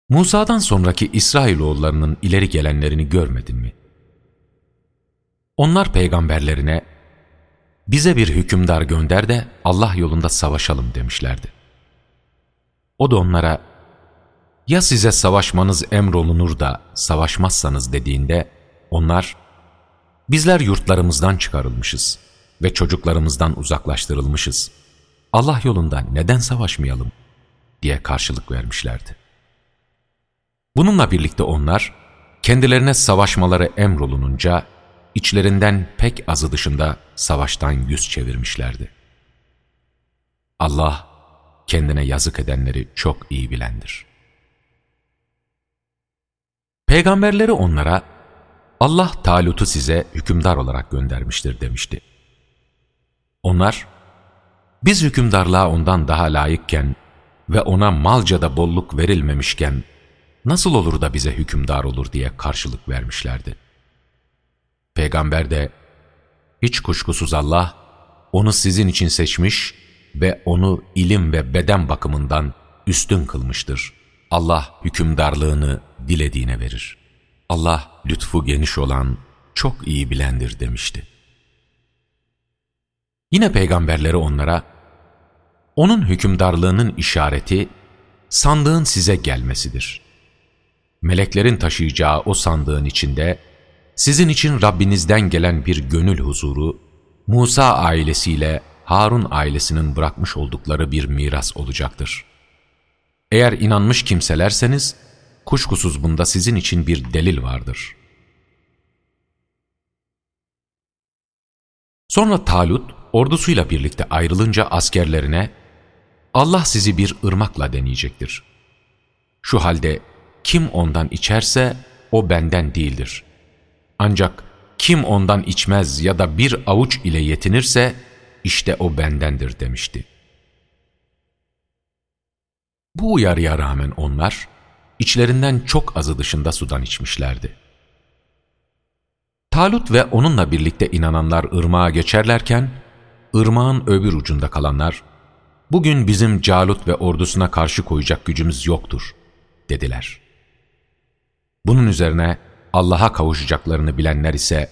Musa'dan sonraki İsrailoğullarının ileri gelenlerini görmedin mi? Onlar peygamberlerine, bize bir hükümdar gönder de Allah yolunda savaşalım demişlerdi. O da onlara, ya size savaşmanız emrolunur da savaşmazsanız dediğinde, onlar, bizler yurtlarımızdan çıkarılmışız ve çocuklarımızdan uzaklaştırılmışız. Allah yolunda neden savaşmayalım diye karşılık vermişlerdi. Bununla birlikte onlar, kendilerine savaşmaları emrolununca, içlerinden pek azı dışında savaştan yüz çevirmişlerdi. Allah, kendine yazık edenleri çok iyi bilendir. Peygamberleri onlara, Allah Talut'u size hükümdar olarak göndermiştir demişti. Onlar, biz hükümdarlığa ondan daha layıkken ve ona malca da bolluk verilmemişken, nasıl olur da bize hükümdar olur diye karşılık vermişlerdi. Peygamber de, hiç kuşkusuz Allah, onu sizin için seçmiş ve onu ilim ve beden bakımından üstün kılmıştır. Allah hükümdarlığını dilediğine verir. Allah lütfu geniş olan, çok iyi bilendir demişti. Yine peygamberleri onlara, onun hükümdarlığının işareti, sandığın size gelmesidir. Meleklerin taşıyacağı o sandığın içinde, sizin için Rabbinizden gelen bir gönül huzuru, Musa ailesiyle Harun ailesinin bırakmış oldukları bir miras olacaktır. Eğer inanmış kimselerseniz, kuşkusuz bunda sizin için bir delil vardır. Sonra Talut, ordusuyla birlikte ayrılınca askerlerine, Allah sizi bir ırmakla deneyecektir. Şu halde kim ondan içerse o benden değildir. Ancak kim ondan içmez ya da bir avuç ile yetinirse işte o bendendir demişti. Bu uyarıya rağmen onlar içlerinden çok azı dışında sudan içmişlerdi. Talut ve onunla birlikte inananlar ırmağa geçerlerken, ırmağın öbür ucunda kalanlar, ''Bugün bizim Calut ve ordusuna karşı koyacak gücümüz yoktur.'' dediler. Bunun üzerine Allah'a kavuşacaklarını bilenler ise,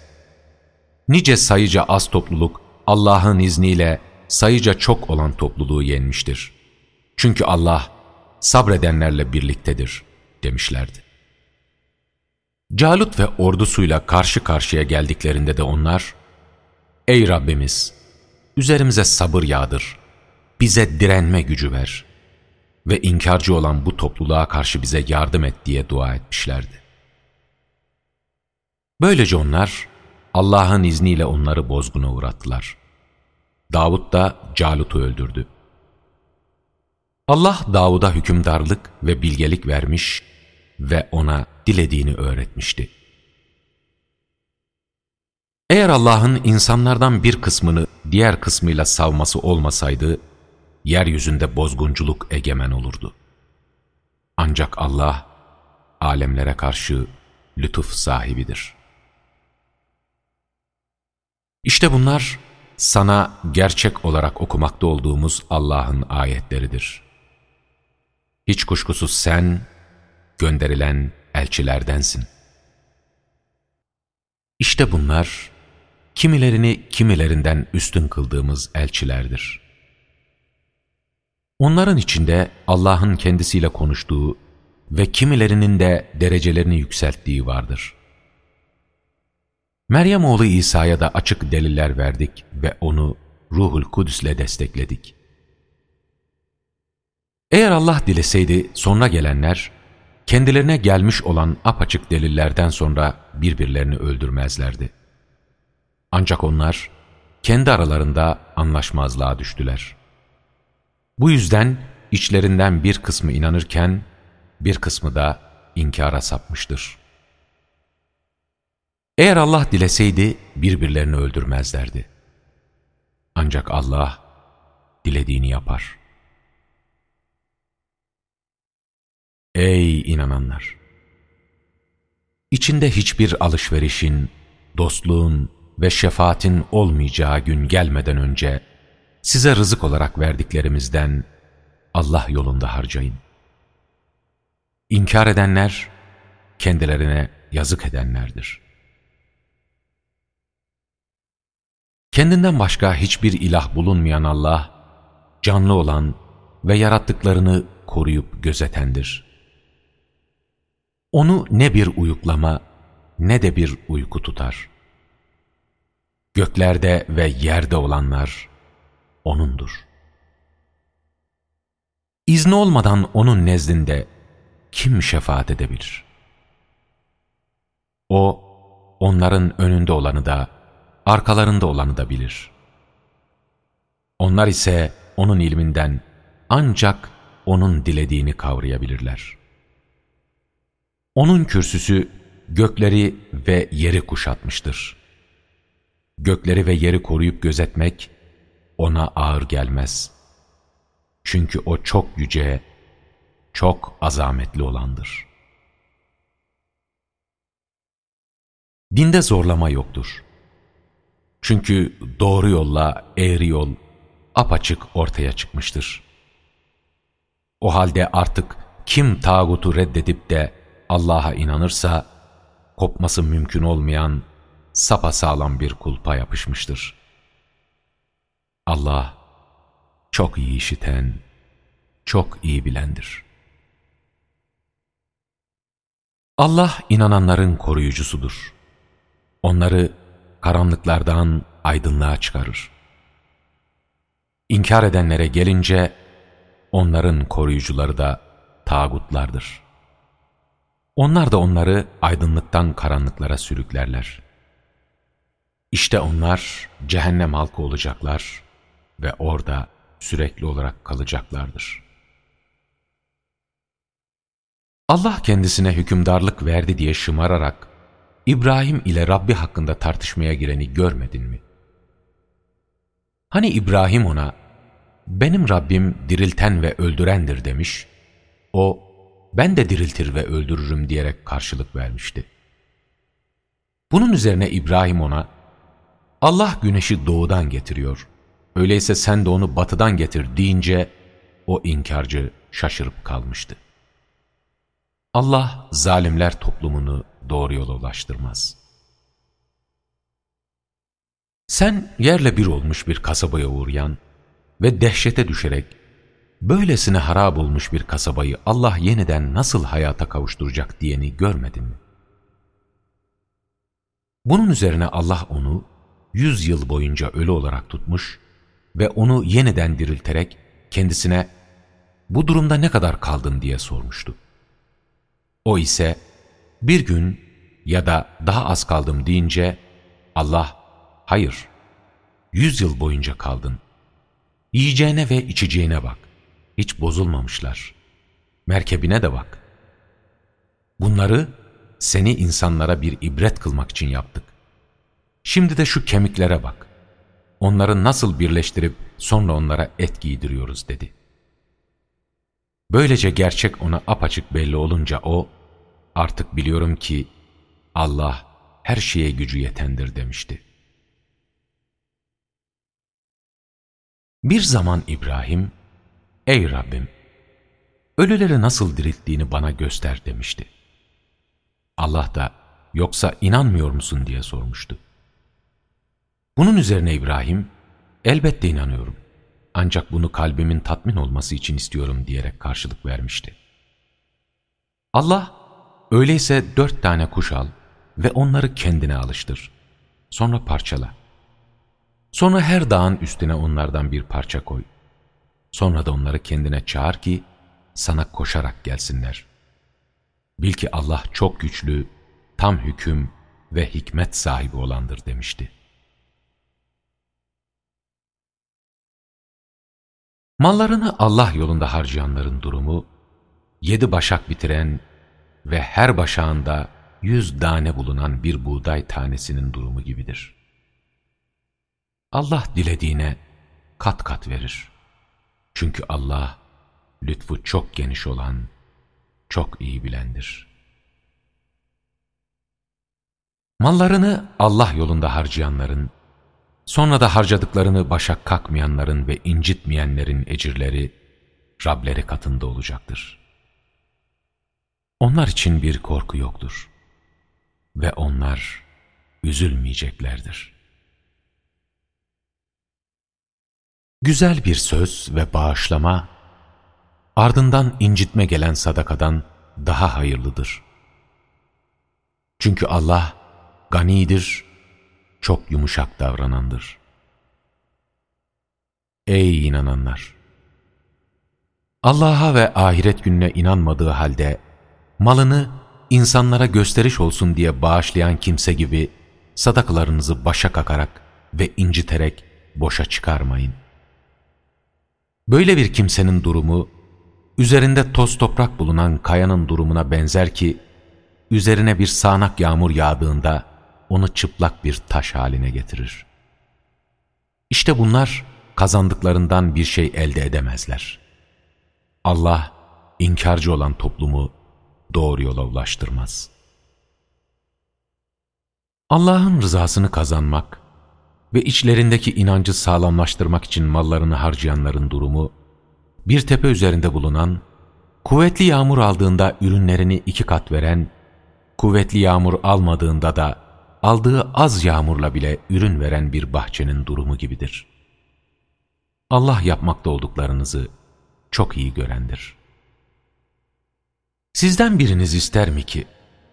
nice sayıca az topluluk Allah'ın izniyle sayıca çok olan topluluğu yenmiştir. Çünkü Allah sabredenlerle birliktedir demişlerdi. Calut ve ordusuyla karşı karşıya geldiklerinde de onlar, Ey Rabbimiz! Üzerimize sabır yağdır, bize direnme gücü ver ve inkarcı olan bu topluluğa karşı bize yardım et diye dua etmişlerdi. Böylece onlar Allah'ın izniyle onları bozguna uğrattılar. Davud da Calut'u öldürdü. Allah Davud'a hükümdarlık ve bilgelik vermiş ve ona dilediğini öğretmişti. Eğer Allah'ın insanlardan bir kısmını diğer kısmıyla savması olmasaydı, yeryüzünde bozgunculuk egemen olurdu. Ancak Allah, alemlere karşı lütuf sahibidir. İşte bunlar, sana gerçek olarak okumakta olduğumuz Allah'ın ayetleridir. Hiç kuşkusuz sen, gönderilen elçilerdensin. İşte bunlar, kimilerini kimilerinden üstün kıldığımız elçilerdir. Onların içinde Allah'ın kendisiyle konuştuğu ve kimilerinin de derecelerini yükselttiği vardır. Meryem oğlu İsa'ya da açık deliller verdik ve onu Ruhul Kudüs'le destekledik. Eğer Allah dileseydi sonra gelenler, kendilerine gelmiş olan apaçık delillerden sonra birbirlerini öldürmezlerdi. Ancak onlar kendi aralarında anlaşmazlığa düştüler. Bu yüzden içlerinden bir kısmı inanırken bir kısmı da inkara sapmıştır. Eğer Allah dileseydi birbirlerini öldürmezlerdi. Ancak Allah dilediğini yapar. Ey inananlar! İçinde hiçbir alışverişin, dostluğun ve şefaatin olmayacağı gün gelmeden önce size rızık olarak verdiklerimizden Allah yolunda harcayın. İnkar edenler kendilerine yazık edenlerdir. Kendinden başka hiçbir ilah bulunmayan Allah, canlı olan ve yarattıklarını koruyup gözetendir. Onu ne bir uyuklama ne de bir uyku tutar. Göklerde ve yerde olanlar O'nundur. İzni olmadan O'nun nezdinde kim şefaat edebilir? O, onların önünde olanı da, arkalarında olanı da bilir. Onlar ise O'nun ilminden ancak O'nun dilediğini kavrayabilirler. Onun kürsüsü gökleri ve yeri kuşatmıştır. Gökleri ve yeri koruyup gözetmek ona ağır gelmez. Çünkü o çok yüce, çok azametli olandır. Dinde zorlama yoktur. Çünkü doğru yolla eğri yol apaçık ortaya çıkmıştır. O halde artık kim tağutu reddedip de Allah'a inanırsa, kopması mümkün olmayan sapasağlam bir kulpa yapışmıştır. Allah çok iyi işiten, çok iyi bilendir. Allah inananların koruyucusudur. Onları karanlıklardan aydınlığa çıkarır. İnkar edenlere gelince onların koruyucuları da tağutlardır. Onlar da onları aydınlıktan karanlıklara sürüklerler. İşte onlar cehennem halkı olacaklar ve orada sürekli olarak kalacaklardır. Allah kendisine hükümdarlık verdi diye şımararak İbrahim ile Rabbi hakkında tartışmaya gireni görmedin mi? Hani İbrahim ona, benim Rabbim dirilten ve öldürendir demiş, o, ben de diriltir ve öldürürüm diyerek karşılık vermişti. Bunun üzerine İbrahim ona, Allah güneşi doğudan getiriyor, öyleyse sen de onu batıdan getir deyince, o inkarcı şaşırıp kalmıştı. Allah zalimler toplumunu doğru yola ulaştırmaz. Sen yerle bir olmuş bir kasabaya uğrayan ve dehşete düşerek böylesine harap olmuş bir kasabayı Allah yeniden nasıl hayata kavuşturacak diyeni görmedin mi? Bunun üzerine Allah onu yüz yıl boyunca ölü olarak tutmuş ve onu yeniden dirilterek kendisine bu durumda ne kadar kaldın diye sormuştu. O ise bir gün ya da daha az kaldım deyince Allah hayır yüz yıl boyunca kaldın. Yiyeceğine ve içeceğine bak. Hiç bozulmamışlar. Merkebine de bak. Bunları seni insanlara bir ibret kılmak için yaptık. Şimdi de şu kemiklere bak. Onları nasıl birleştirip sonra onlara et giydiriyoruz dedi. Böylece gerçek ona apaçık belli olunca o, artık biliyorum ki Allah her şeye gücü yetendir demişti. Bir zaman İbrahim, ey Rabbim, ölüleri nasıl dirilttiğini bana göster demişti. Allah da, yoksa inanmıyor musun diye sormuştu. Bunun üzerine İbrahim, elbette inanıyorum. Ancak bunu kalbimin tatmin olması için istiyorum diyerek karşılık vermişti. Allah, öyleyse dört tane kuş al ve onları kendine alıştır. Sonra parçala. Sonra her dağın üstüne onlardan bir parça koy. Sonra da onları kendine çağır ki sana koşarak gelsinler. Bil ki Allah çok güçlü, tam hüküm ve hikmet sahibi olandır demişti. Mallarını Allah yolunda harcayanların durumu, yedi başak bitiren ve her başağında yüz tane bulunan bir buğday tanesinin durumu gibidir. Allah dilediğine kat kat verir. Çünkü Allah lütfu çok geniş olan, çok iyi bilendir. Mallarını Allah yolunda harcayanların, sonra da harcadıklarını başa kalkmayanların ve incitmeyenlerin ecirleri, Rableri katında olacaktır. Onlar için bir korku yoktur ve onlar üzülmeyeceklerdir. Güzel bir söz ve bağışlama, ardından incitme gelen sadakadan daha hayırlıdır. Çünkü Allah ganidir, çok yumuşak davranandır. Ey inananlar! Allah'a ve ahiret gününe inanmadığı halde malını insanlara gösteriş olsun diye bağışlayan kimse gibi sadakalarınızı başa kakarak ve inciterek boşa çıkarmayın. Böyle bir kimsenin durumu, üzerinde toz toprak bulunan kayanın durumuna benzer ki, üzerine bir sağanak yağmur yağdığında onu çıplak bir taş haline getirir. İşte bunlar kazandıklarından bir şey elde edemezler. Allah, inkarcı olan toplumu doğru yola ulaştırmaz. Allah'ın rızasını kazanmak ve içlerindeki inancı sağlamlaştırmak için mallarını harcayanların durumu, bir tepe üzerinde bulunan, kuvvetli yağmur aldığında ürünlerini iki kat veren, kuvvetli yağmur almadığında da aldığı az yağmurla bile ürün veren bir bahçenin durumu gibidir. Allah yapmakta olduklarınızı çok iyi görendir. Sizden biriniz ister mi ki,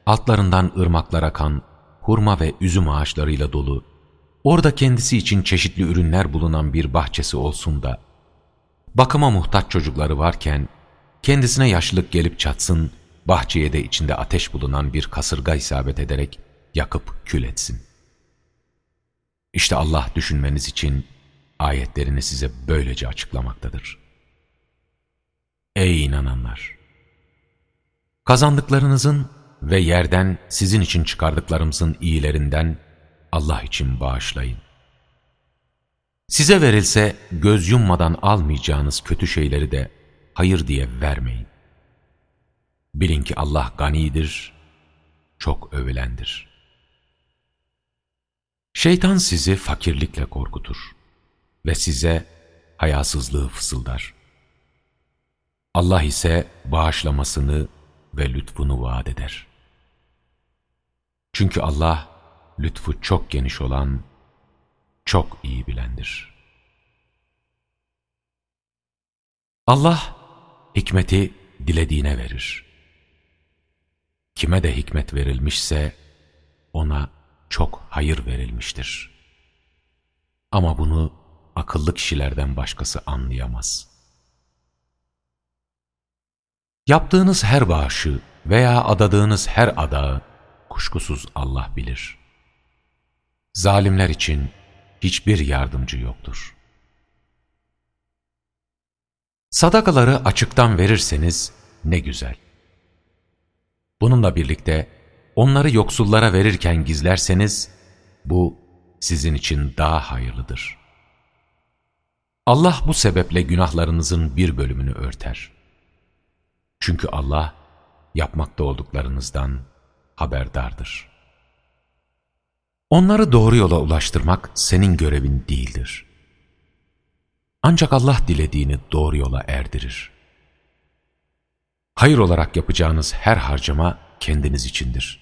altlarından ırmaklar akan, hurma ve üzüm ağaçlarıyla dolu, orada kendisi için çeşitli ürünler bulunan bir bahçesi olsun da, bakıma muhtaç çocukları varken, kendisine yaşlılık gelip çatsın, bahçeye de içinde ateş bulunan bir kasırga isabet ederek yakıp kül etsin. İşte Allah düşünmeniz için ayetlerini size böylece açıklamaktadır. Ey inananlar! Kazandıklarınızın ve yerden sizin için çıkardıklarımızın iyilerinden Allah için bağışlayın. Size verilse göz yummadan almayacağınız kötü şeyleri de hayır diye vermeyin. Bilin ki Allah ganidir, çok övülendir. Şeytan sizi fakirlikle korkutur ve size hayasızlığı fısıldar. Allah ise bağışlamasını ve lütfunu vaat eder. Çünkü Allah lütfu çok geniş olan, çok iyi bilendir. Allah hikmeti dilediğine verir. Kime de hikmet verilmişse ona çok hayır verilmiştir. Ama bunu akıllı kişilerden başkası anlayamaz. Yaptığınız her bağışı veya adadığınız her adağı kuşkusuz Allah bilir. Zalimler için hiçbir yardımcı yoktur. Sadakaları açıktan verirseniz ne güzel. Bununla birlikte onları yoksullara verirken gizlerseniz bu sizin için daha hayırlıdır. Allah bu sebeple günahlarınızın bir bölümünü örter. Çünkü Allah yapmakta olduklarınızdan haberdardır. Onları doğru yola ulaştırmak senin görevin değildir. Ancak Allah dilediğini doğru yola erdirir. Hayır olarak yapacağınız her harcama kendiniz içindir.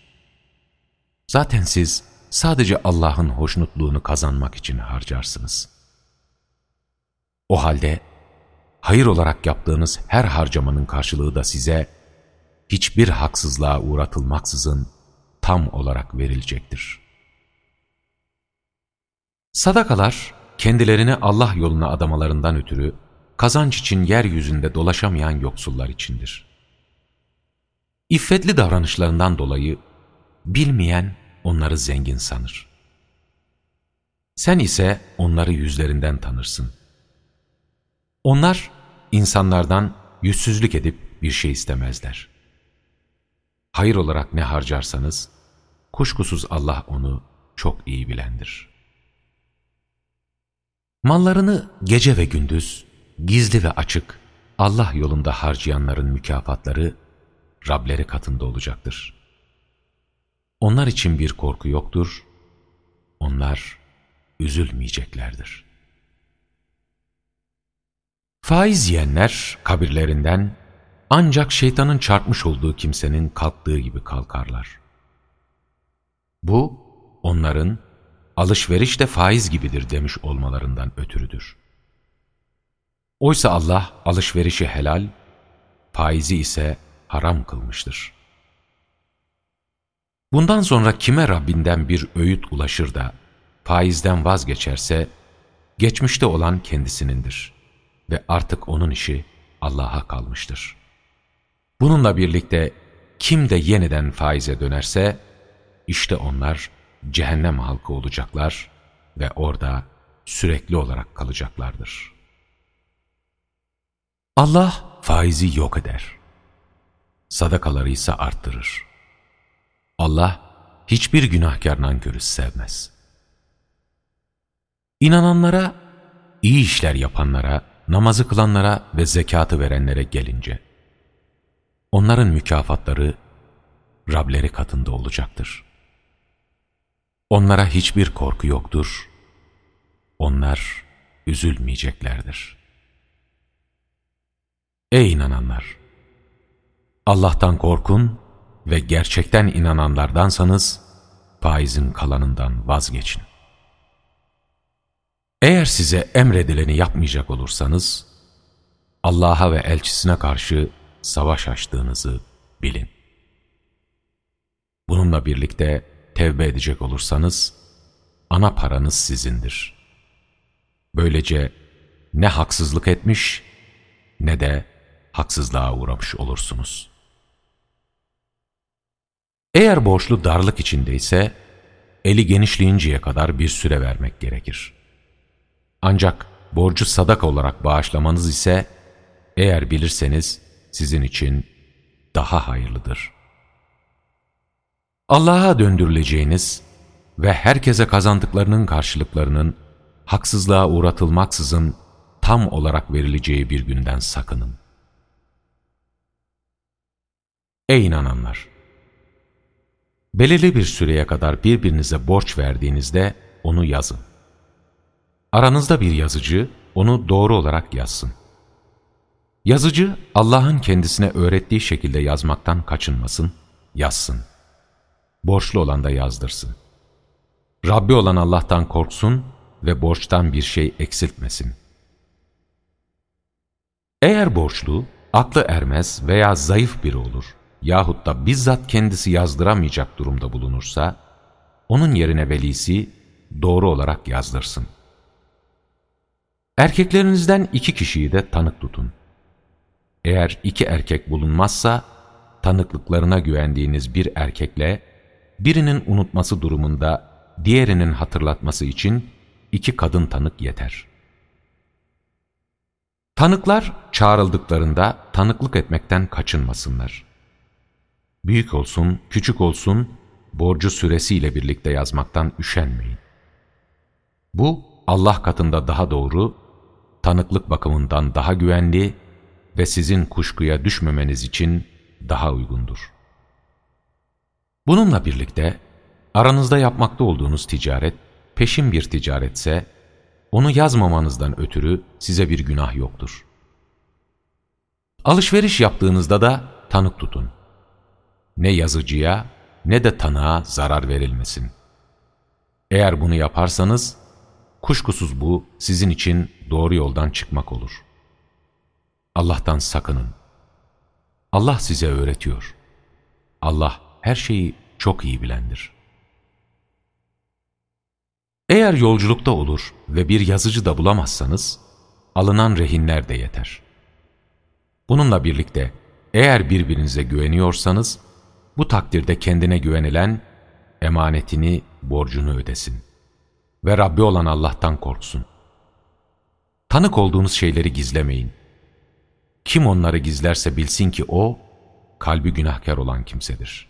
Zaten siz sadece Allah'ın hoşnutluğunu kazanmak için harcarsınız. O halde hayır olarak yaptığınız her harcamanın karşılığı da size hiçbir haksızlığa uğratılmaksızın tam olarak verilecektir. Sadakalar kendilerini Allah yoluna adamalarından ötürü kazanç için yeryüzünde dolaşamayan yoksullar içindir. İffetli davranışlarından dolayı bilmeyen onları zengin sanır. Sen ise onları yüzlerinden tanırsın. Onlar insanlardan yüzsüzlük edip bir şey istemezler. Hayır olarak ne harcarsanız, kuşkusuz Allah onu çok iyi bilendir. Mallarını gece ve gündüz, gizli ve açık, Allah yolunda harcayanların mükafatları, Rableri katında olacaktır. Onlar için bir korku yoktur, onlar üzülmeyeceklerdir. Faiz yiyenler kabirlerinden ancak şeytanın çarpmış olduğu kimsenin kalktığı gibi kalkarlar. Bu, onların alışveriş de faiz gibidir demiş olmalarından ötürüdür. Oysa Allah alışverişi helal, faizi ise haram kılmıştır. Bundan sonra kime Rabbinden bir öğüt ulaşır da faizden vazgeçerse, geçmişte olan kendisinindir ve artık onun işi Allah'a kalmıştır. Bununla birlikte kim de yeniden faize dönerse, işte onlar cehennem halkı olacaklar ve orada sürekli olarak kalacaklardır. Allah faizi yok eder. Sadakaları ise arttırır. Allah hiçbir günahkar nankörü sevmez. İnananlara, iyi işler yapanlara, namazı kılanlara ve zekatı verenlere gelince, onların mükafatları Rableri katında olacaktır. Onlara hiçbir korku yoktur. Onlar üzülmeyeceklerdir. Ey inananlar! Allah'tan korkun ve gerçekten inananlardansanız faizin kalanından vazgeçin. Eğer size emredileni yapmayacak olursanız, Allah'a ve elçisine karşı savaş açtığınızı bilin. Bununla birlikte tevbe edecek olursanız, ana paranız sizindir. Böylece ne haksızlık etmiş ne de haksızlığa uğramış olursunuz. Eğer borçlu darlık içindeyse, eli genişleyinceye kadar bir süre vermek gerekir. Ancak borcu sadaka olarak bağışlamanız ise, eğer bilirseniz sizin için daha hayırlıdır. Allah'a döndürüleceğiniz ve herkese kazandıklarının karşılıklarının haksızlığa uğratılmaksızın tam olarak verileceği bir günden sakının. Ey inananlar! Belirli bir süreye kadar birbirinize borç verdiğinizde onu yazın. Aranızda bir yazıcı onu doğru olarak yazsın. Yazıcı Allah'ın kendisine öğrettiği şekilde yazmaktan kaçınmasın, yazsın. Borçlu olan da yazdırsın. Rabbi olan Allah'tan korksun ve borçtan bir şey eksiltmesin. Eğer borçlu, aklı ermez veya zayıf biri olur yahut da bizzat kendisi yazdıramayacak durumda bulunursa, onun yerine velisi doğru olarak yazdırsın. Erkeklerinizden iki kişiyi de tanık tutun. Eğer iki erkek bulunmazsa, tanıklıklarına güvendiğiniz bir erkekle, birinin unutması durumunda diğerinin hatırlatması için iki kadın tanık yeter. Tanıklar çağrıldıklarında tanıklık etmekten kaçınmasınlar. Büyük olsun, küçük olsun, borcu süresiyle birlikte yazmaktan üşenmeyin. Bu, Allah katında daha doğru, tanıklık bakımından daha güvenli ve sizin kuşkuya düşmemeniz için daha uygundur. Bununla birlikte, aranızda yapmakta olduğunuz ticaret, peşin bir ticaretse, onu yazmamanızdan ötürü size bir günah yoktur. Alışveriş yaptığınızda da tanık tutun ne yazıcıya ne de tanığa zarar verilmesin. Eğer bunu yaparsanız, kuşkusuz bu sizin için doğru yoldan çıkmak olur. Allah'tan sakının. Allah size öğretiyor. Allah her şeyi çok iyi bilendir. Eğer yolculukta olur ve bir yazıcı da bulamazsanız, alınan rehinler de yeter. Bununla birlikte eğer birbirinize güveniyorsanız, bu takdirde kendine güvenilen emanetini, borcunu ödesin. Ve Rabbi olan Allah'tan korksun. Tanık olduğunuz şeyleri gizlemeyin. Kim onları gizlerse bilsin ki o, kalbi günahkar olan kimsedir.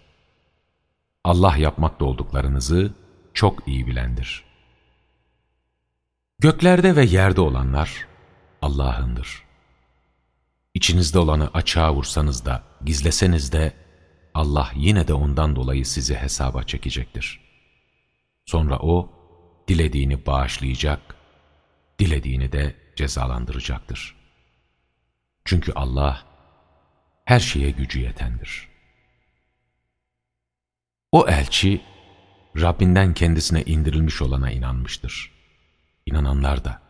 Allah yapmakta olduklarınızı çok iyi bilendir. Göklerde ve yerde olanlar Allah'ındır. İçinizde olanı açığa vursanız da, gizleseniz de, Allah yine de ondan dolayı sizi hesaba çekecektir. Sonra O, dilediğini bağışlayacak, dilediğini de cezalandıracaktır. Çünkü Allah, her şeye gücü yetendir. O elçi, Rabbinden kendisine indirilmiş olana inanmıştır. İnananlar da.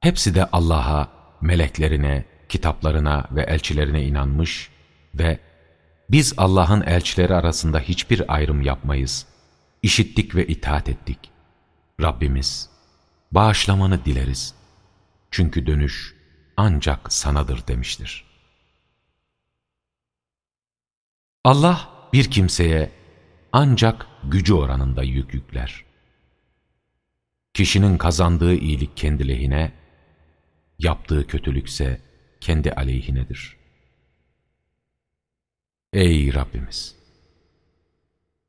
Hepsi de Allah'a, meleklerine, kitaplarına ve elçilerine inanmış ve biz Allah'ın elçileri arasında hiçbir ayrım yapmayız. İşittik ve itaat ettik. Rabbimiz, bağışlamanı dileriz. Çünkü dönüş ancak sanadır demiştir. Allah bir kimseye ancak gücü oranında yük yükler. Kişinin kazandığı iyilik kendi lehine, yaptığı kötülükse kendi aleyhinedir. Ey Rabbimiz!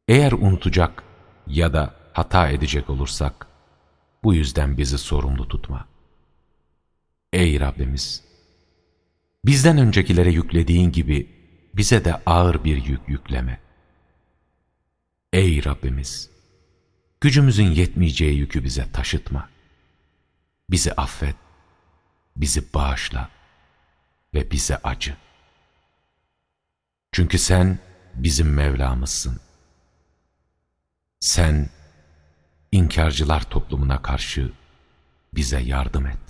Eğer unutacak ya da hata edecek olursak, bu yüzden bizi sorumlu tutma. Ey Rabbimiz! Bizden öncekilere yüklediğin gibi bize de ağır bir yük yükleme. Ey Rabbimiz! Gücümüzün yetmeyeceği yükü bize taşıtma. Bizi affet, bizi bağışla ve bize acı. Çünkü sen bizim Mevlamızsın. Sen inkarcılar toplumuna karşı bize yardım et.